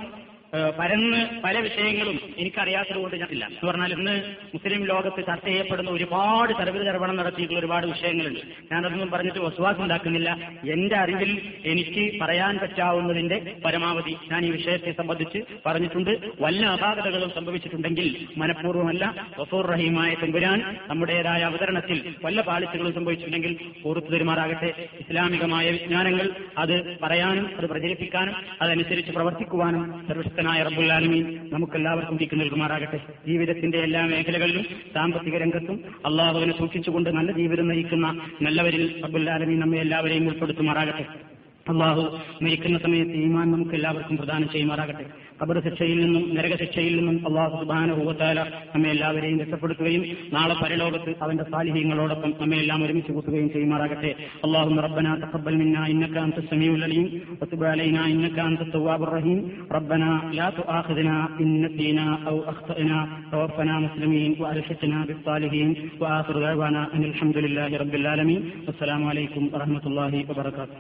പരന്ന് പല വിഷയങ്ങളും എനിക്കറിയാത്തത് കൊണ്ട് ഞാനില്ല എന്ന് പറഞ്ഞാൽ ഇന്ന് മുസ്ലിം ലോകത്ത് ചർച്ച ചെയ്യപ്പെടുന്ന ഒരുപാട് തരവിൽ തർപ്പണം നടത്തിയിട്ടുള്ള ഒരുപാട് വിഷയങ്ങളുണ്ട്. ഞാനതൊന്നും പറഞ്ഞിട്ട് വസ്വാസം ഉണ്ടാക്കുന്നില്ല എന്റെ അറിവിൽ എനിക്ക് പറയാൻ പറ്റാവുന്നതിന്റെ പരമാവധി ഞാൻ ഈ വിഷയത്തെ സംബന്ധിച്ച് പറഞ്ഞിട്ടുണ്ട്. വല്ല അപാകതകളും സംഭവിച്ചിട്ടുണ്ടെങ്കിൽ മനഃപൂർവമല്ല. വഫൂർ റഹീമായ തമ്പുരാൻ നമ്മുടേതായ അവതരണത്തിൽ വല്ല പാളിച്ചകളും സംഭവിച്ചിട്ടുണ്ടെങ്കിൽ ഓർത്തു പെരുമാറാകട്ടെ. ഇസ്ലാമികമായ വിജ്ഞാനങ്ങൾ അത് പറയാനും അത് പ്രചരിപ്പിക്കാനും അതനുസരിച്ച് പ്രവർത്തിക്കുവാനും സർവശക്തനായ റബ്ബുല്ലാലമീൻ നമുക്കെല്ലാവർക്കും ദിക്ക് നൽകുമാറാകട്ടെ. ജീവിതത്തിന്റെ എല്ലാ മേഖലകളിലും സാമ്പത്തിക രംഗത്തും അള്ളാഹുവിനെ സൂക്ഷിച്ചുകൊണ്ട് നല്ല ജീവിതം നയിക്കുന്ന നല്ലവരിൽ റബ്ബുല്ലാലമീൻ നമ്മെ എല്ലാവരെയും ഉൾപ്പെടുത്തുമാറാകട്ടെ. അള്ളാഹു മരിക്കുന്ന സമയത്ത് ഈമാൻ നമുക്ക് എല്ലാവർക്കും പ്രദാനം ചെയ്യുമാറാകട്ടെ. കബർ ശിക്ഷയിൽ നിന്നും നരകശിക്ഷയിൽ നിന്നും അള്ളാഹു സുബാനുഭൂത്താല നമ്മെ എല്ലാവരെയും രക്ഷപ്പെടുത്തുകയും നാളെ പരലോകത്ത് അവന്റെ സാലിഹ്യങ്ങളോടൊപ്പം നമ്മെ എല്ലാം ഒരുമിച്ച് കൂട്ടുകയും ചെയ്യുമാറാകട്ടെ അള്ളാഹു റബ്ബന തഖബ്ബൽ മിന്ന ഇന്നക അൻത സമീഉൽ അലീം വതുബ് അലൈനാ ഇന്നക അൻത തവ്വാബുർ റഹീം റബ്ബന ലാ തുആഖിദ്നാ ഇൻ നസീനാ ഔ അഖ്തഅനാ توفنا مسلمين وألحقنا بالصالحين وآخر دعوانا أن الحمد لله رب العالمين والسلام عليكم ورحمة الله وبركاته